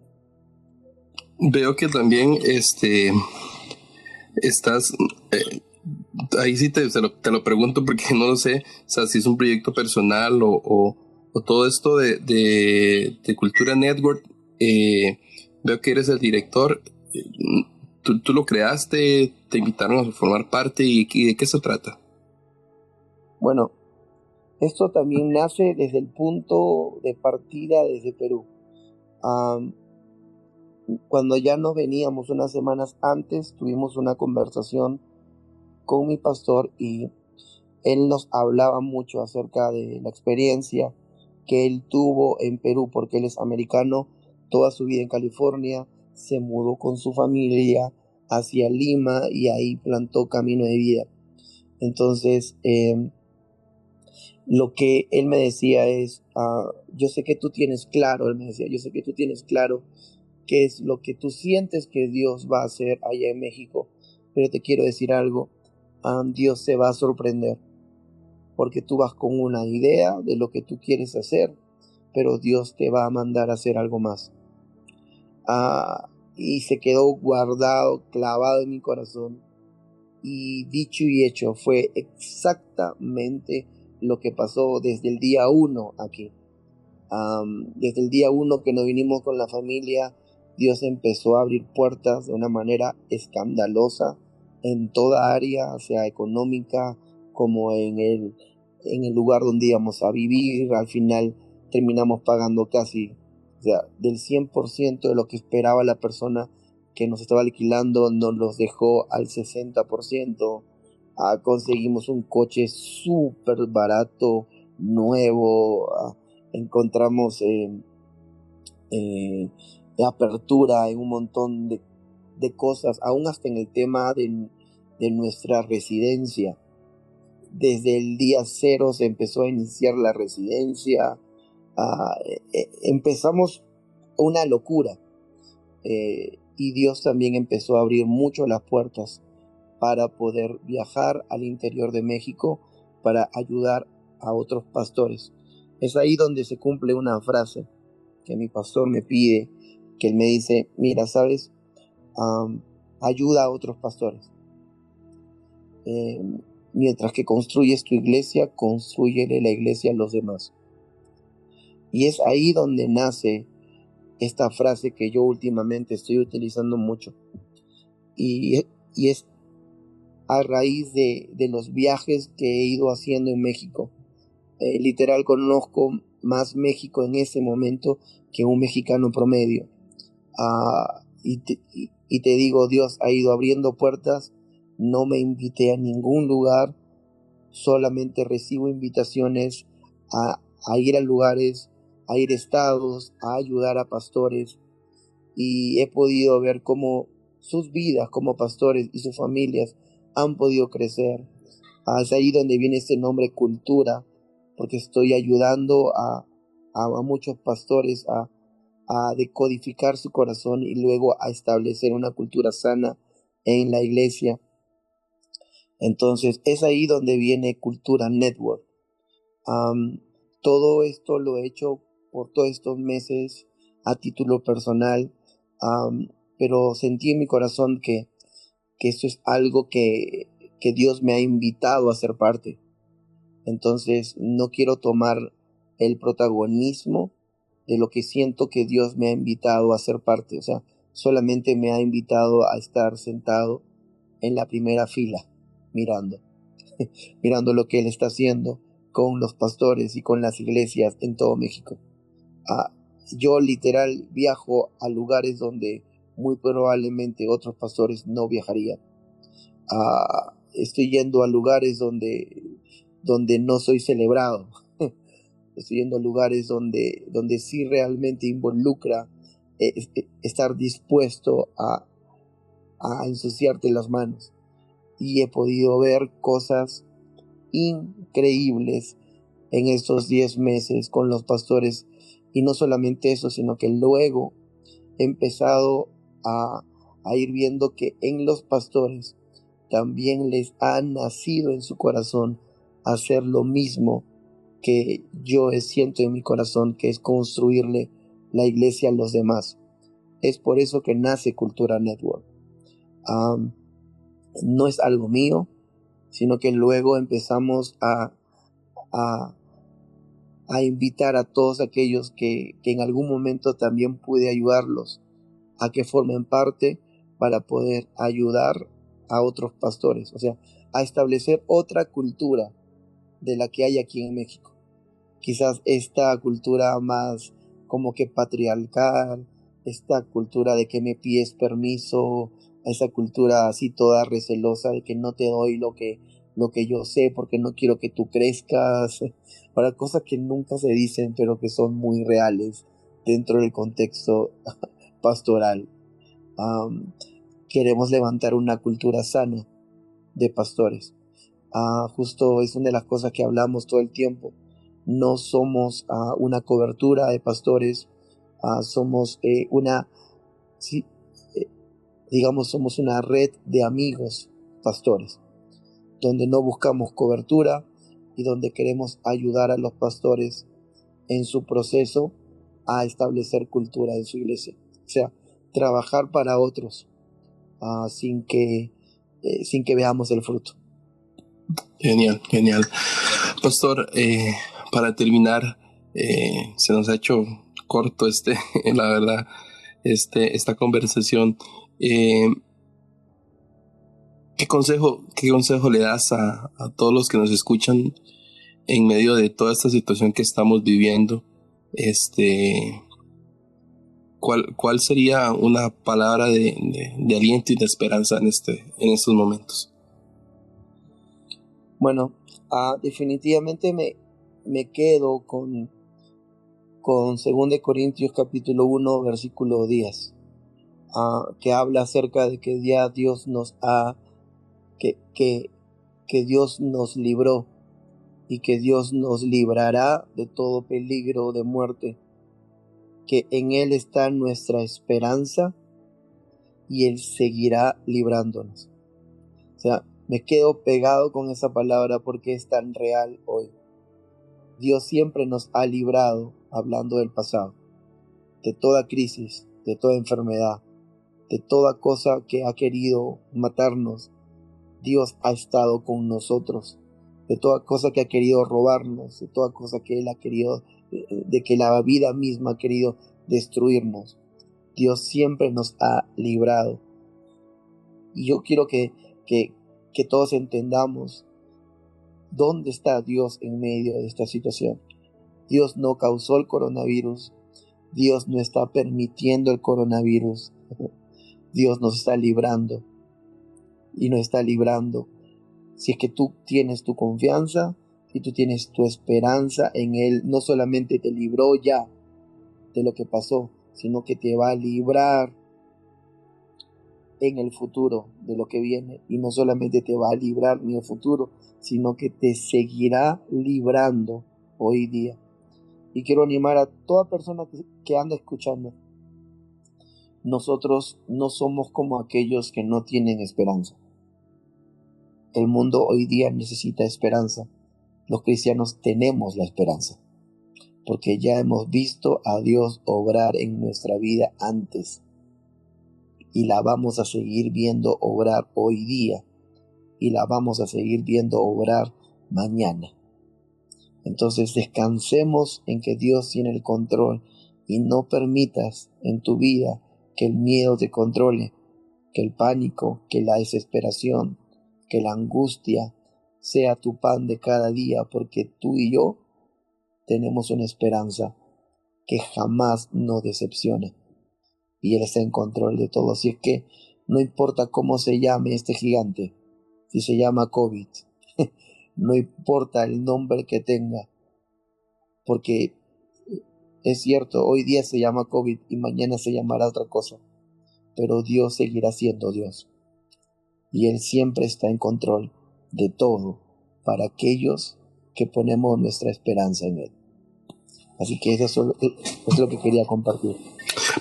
Veo que también este, estás, eh, ahí sí te, lo, pregunto porque [laughs] no lo sé, o sea, si es un proyecto personal o, o, todo esto de, de, Cultura Network. Eh, veo que eres el director. ¿Tú, lo creaste? ¿Te invitaron a formar parte? ¿Y, de qué se trata? Bueno, esto también nace desde el punto de partida desde Perú. cuando ya nos veníamos unas semanas antes, tuvimos una conversación con mi pastor y él nos hablaba mucho acerca de la experiencia que él tuvo en Perú, porque él es americano toda su vida en California, se mudó con su familia hacia Lima y ahí plantó camino de vida. Entonces, em, lo que él me decía es, ah, yo sé que tú tienes claro, él me decía, yo sé que tú tienes claro qué es lo que tú sientes que Dios va a hacer allá en México, pero te quiero decir algo, Dios se va a sorprender, porque tú vas con una idea de lo que tú quieres hacer, pero Dios te va a mandar a hacer algo más. Ah, y se quedó guardado, clavado en mi corazón. Y dicho y hecho, fue exactamente lo que pasó desde el día uno aquí. desde el día uno que nos vinimos con la familia, Dios empezó a abrir puertas de una manera escandalosa en toda área, sea económica como en el, en el lugar donde íbamos a vivir. Al final terminamos pagando casi O sea, del 100% de lo que esperaba la persona que nos estaba alquilando, nos los dejó al 60%. Ah, conseguimos un coche súper barato, nuevo. Ah, encontramos eh, eh, apertura en un montón de, de, cosas, aún hasta en el tema de, de nuestra residencia. Desde el día cero se empezó a iniciar la residencia eh, eh, empezamos una locura. Eh, y Dios también empezó a abrir mucho las puertas para poder viajar al interior de México para ayudar a otros pastores. Es ahí donde se cumple una frase que mi pastor me pide, que él me dice, mira, sabes, ayuda a otros pastores. mientras que construyes tu iglesia, construyele la iglesia a los demás. Y es ahí donde nace esta frase que yo últimamente estoy utilizando mucho. Y, es a raíz de, los viajes que he ido haciendo en México. Eh, literal conozco más México en ese momento que un mexicano promedio. Ah, y, te, te digo, Dios ha ido abriendo puertas, no me invité a ningún lugar, solamente recibo invitaciones a, a ir a lugares a ir a estados, a ayudar a pastores y he podido ver cómo sus vidas como pastores y sus familias han podido crecer. Ah, es ahí donde viene este nombre cultura, porque estoy ayudando a, a, muchos pastores a, a decodificar su corazón y luego a establecer una cultura sana en la iglesia. Entonces es ahí donde viene Cultura Network. todo esto lo he hecho por todos estos meses a título personal, pero sentí en mi corazón que, que esto es algo que, que Dios me ha invitado a ser parte. Entonces no quiero tomar el protagonismo de lo que siento que Dios me ha invitado a ser parte. O sea, solamente me ha invitado a estar sentado en la primera fila, mirando, [laughs] mirando lo que Él está haciendo con los pastores y con las iglesias en todo México yo literal viajo a lugares donde muy probablemente otros pastores no viajarían. estoy yendo a lugares donde, donde no soy celebrado. Estoy yendo a lugares donde, donde sí realmente involucra eh, eh, estar dispuesto a, a ensuciarte las manos. Y he podido ver cosas increíbles en estos 10 meses con los pastores y no solamente eso, sino que luego he empezado a, ir viendo que en los pastores también les ha nacido en su corazón hacer lo mismo que yo siento en mi corazón, que es construirle la iglesia a los demás. Es por eso que nace Cultura Network. no es algo mío, sino que luego empezamos a, a, a invitar a todos aquellos que, en algún momento también pude ayudarlos a que formen parte para poder ayudar a otros pastores, o sea, a establecer otra cultura de la que hay aquí en México. Quizás esta cultura más como que patriarcal, esta cultura de que me pides permiso, esa cultura así toda recelosa de que no te doy lo que lo que yo sé porque no quiero que tú crezcas, [laughs] para cosas que nunca se dicen pero que son muy reales dentro del contexto [laughs] pastoral. queremos levantar una cultura sana de pastores. Ah, justo es una de las cosas que hablamos todo el tiempo. No somos ah, una cobertura de pastores, ah, somos eh, una, eh, digamos, somos una red de amigos pastores donde no buscamos cobertura y donde queremos ayudar a los pastores en su proceso a establecer cultura en su iglesia. O sea, trabajar para otros uh, sin, que, eh, sin que veamos el fruto. Genial, genial. Pastor, eh, para terminar, eh, se nos ha hecho corto este, [laughs] la verdad, este, esta conversación. ¿Qué consejo, qué consejo le das a, todos los que nos escuchan en medio de toda esta situación que estamos viviendo? Este, ¿cuál, cuál sería una palabra de, de, aliento y de esperanza en, este, en estos momentos? Bueno, ah, definitivamente me, me quedo con, con 2 Corintios capítulo 1, versículo 10, ah, que habla acerca de que ya Dios nos ha, que, que, que Dios nos libró y que Dios nos librará de todo peligro de muerte, que en Él está nuestra esperanza y Él seguirá librándonos. O sea, me quedo pegado con esa palabra porque es tan real hoy. Dios siempre nos ha librado, hablando del pasado, de toda crisis, de toda enfermedad, de toda cosa que ha querido matarnos. Dios ha estado con nosotros de toda cosa que ha querido robarnos, de toda cosa que Él ha querido, de que la vida misma ha querido destruirnos. Dios siempre nos ha librado. Y yo quiero que, que, que todos entendamos dónde está Dios en medio de esta situación. Dios no causó el coronavirus. Dios no está permitiendo el coronavirus. Dios nos está librando. Y nos está librando si es que tú tienes tu confianza, si tú tienes tu esperanza en Él, no solamente te libró ya de lo que pasó, sino que te va a librar en el futuro de lo que viene. Y no solamente te va a librar en el futuro, sino que te seguirá librando hoy día. Y quiero animar a toda persona que, que anda escuchando. Nosotros no somos como aquellos que no tienen esperanza. El mundo hoy día necesita esperanza. Los cristianos tenemos la esperanza, porque ya hemos visto a Dios obrar en nuestra vida antes y la vamos a seguir viendo obrar hoy día y la vamos a seguir viendo obrar mañana. Entonces descansemos en que Dios tiene el control y no permitas en tu vida que el miedo te controle, que el pánico, que la desesperación, que la angustia sea tu pan de cada día, porque tú y yo tenemos una esperanza que jamás nos decepciona. Y Él está en control de todo. Así es que no importa cómo se llame este gigante, si se llama COVID, [laughs] no importa el nombre que tenga, porque es cierto, hoy día se llama COVID y mañana se llamará otra cosa, pero Dios seguirá siendo Dios y Él siempre está en control de todo para aquellos que ponemos nuestra esperanza en Él. Así que eso es lo que quería compartir.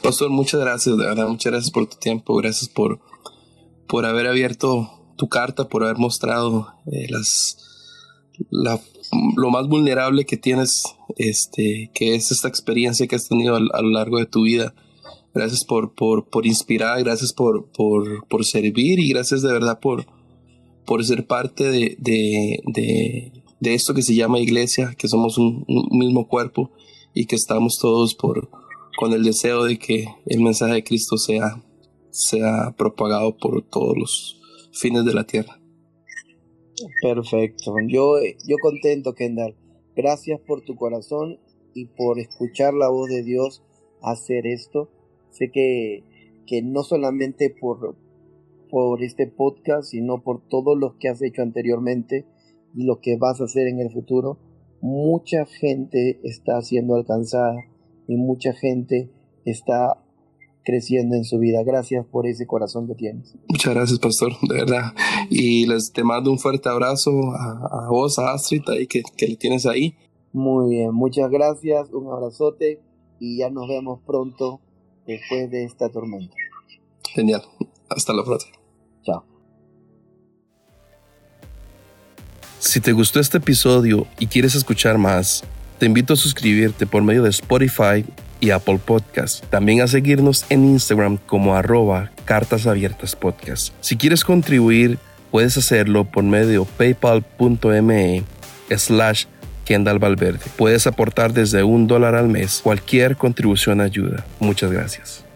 Pastor, muchas gracias, de verdad, muchas gracias por tu tiempo, gracias por, por haber abierto tu carta, por haber mostrado eh, las, lo más vulnerable que tienes, este, que es esta experiencia que has tenido a lo largo de tu vida. Gracias por, por, por inspirar, gracias por, por, por, servir y gracias de verdad por, por ser parte de, de, de, esto que se llama iglesia, que somos un, mismo cuerpo y que estamos todos por, con el deseo de que el mensaje de Cristo sea, sea propagado por todos los fines de la tierra. Perfecto. Yo, yo contento, Kendall. Gracias por tu corazón y por escuchar la voz de Dios hacer esto. Sé que, que no solamente por, por este podcast, sino por todo lo que has hecho anteriormente y lo que vas a hacer en el futuro, mucha gente está siendo alcanzada y mucha gente está creciendo en su vida. Gracias por ese corazón que tienes. Muchas gracias, pastor, de verdad. Y les te mando un fuerte abrazo a, vos, a Astrid, ahí que, que le tienes ahí. Muy bien, muchas gracias, un abrazote y ya nos vemos pronto después de esta tormenta. Genial. Hasta la próxima. Chao. Si te gustó este episodio y quieres escuchar más, te invito a suscribirte por medio de Spotify y Apple Podcast. También a seguirnos en Instagram como arroba cartas abiertas podcast. Si quieres contribuir, puedes hacerlo por medio paypal.me slash Kendall Valverde. Puedes aportar desde un dólar al mes. Cualquier contribución ayuda. Muchas gracias.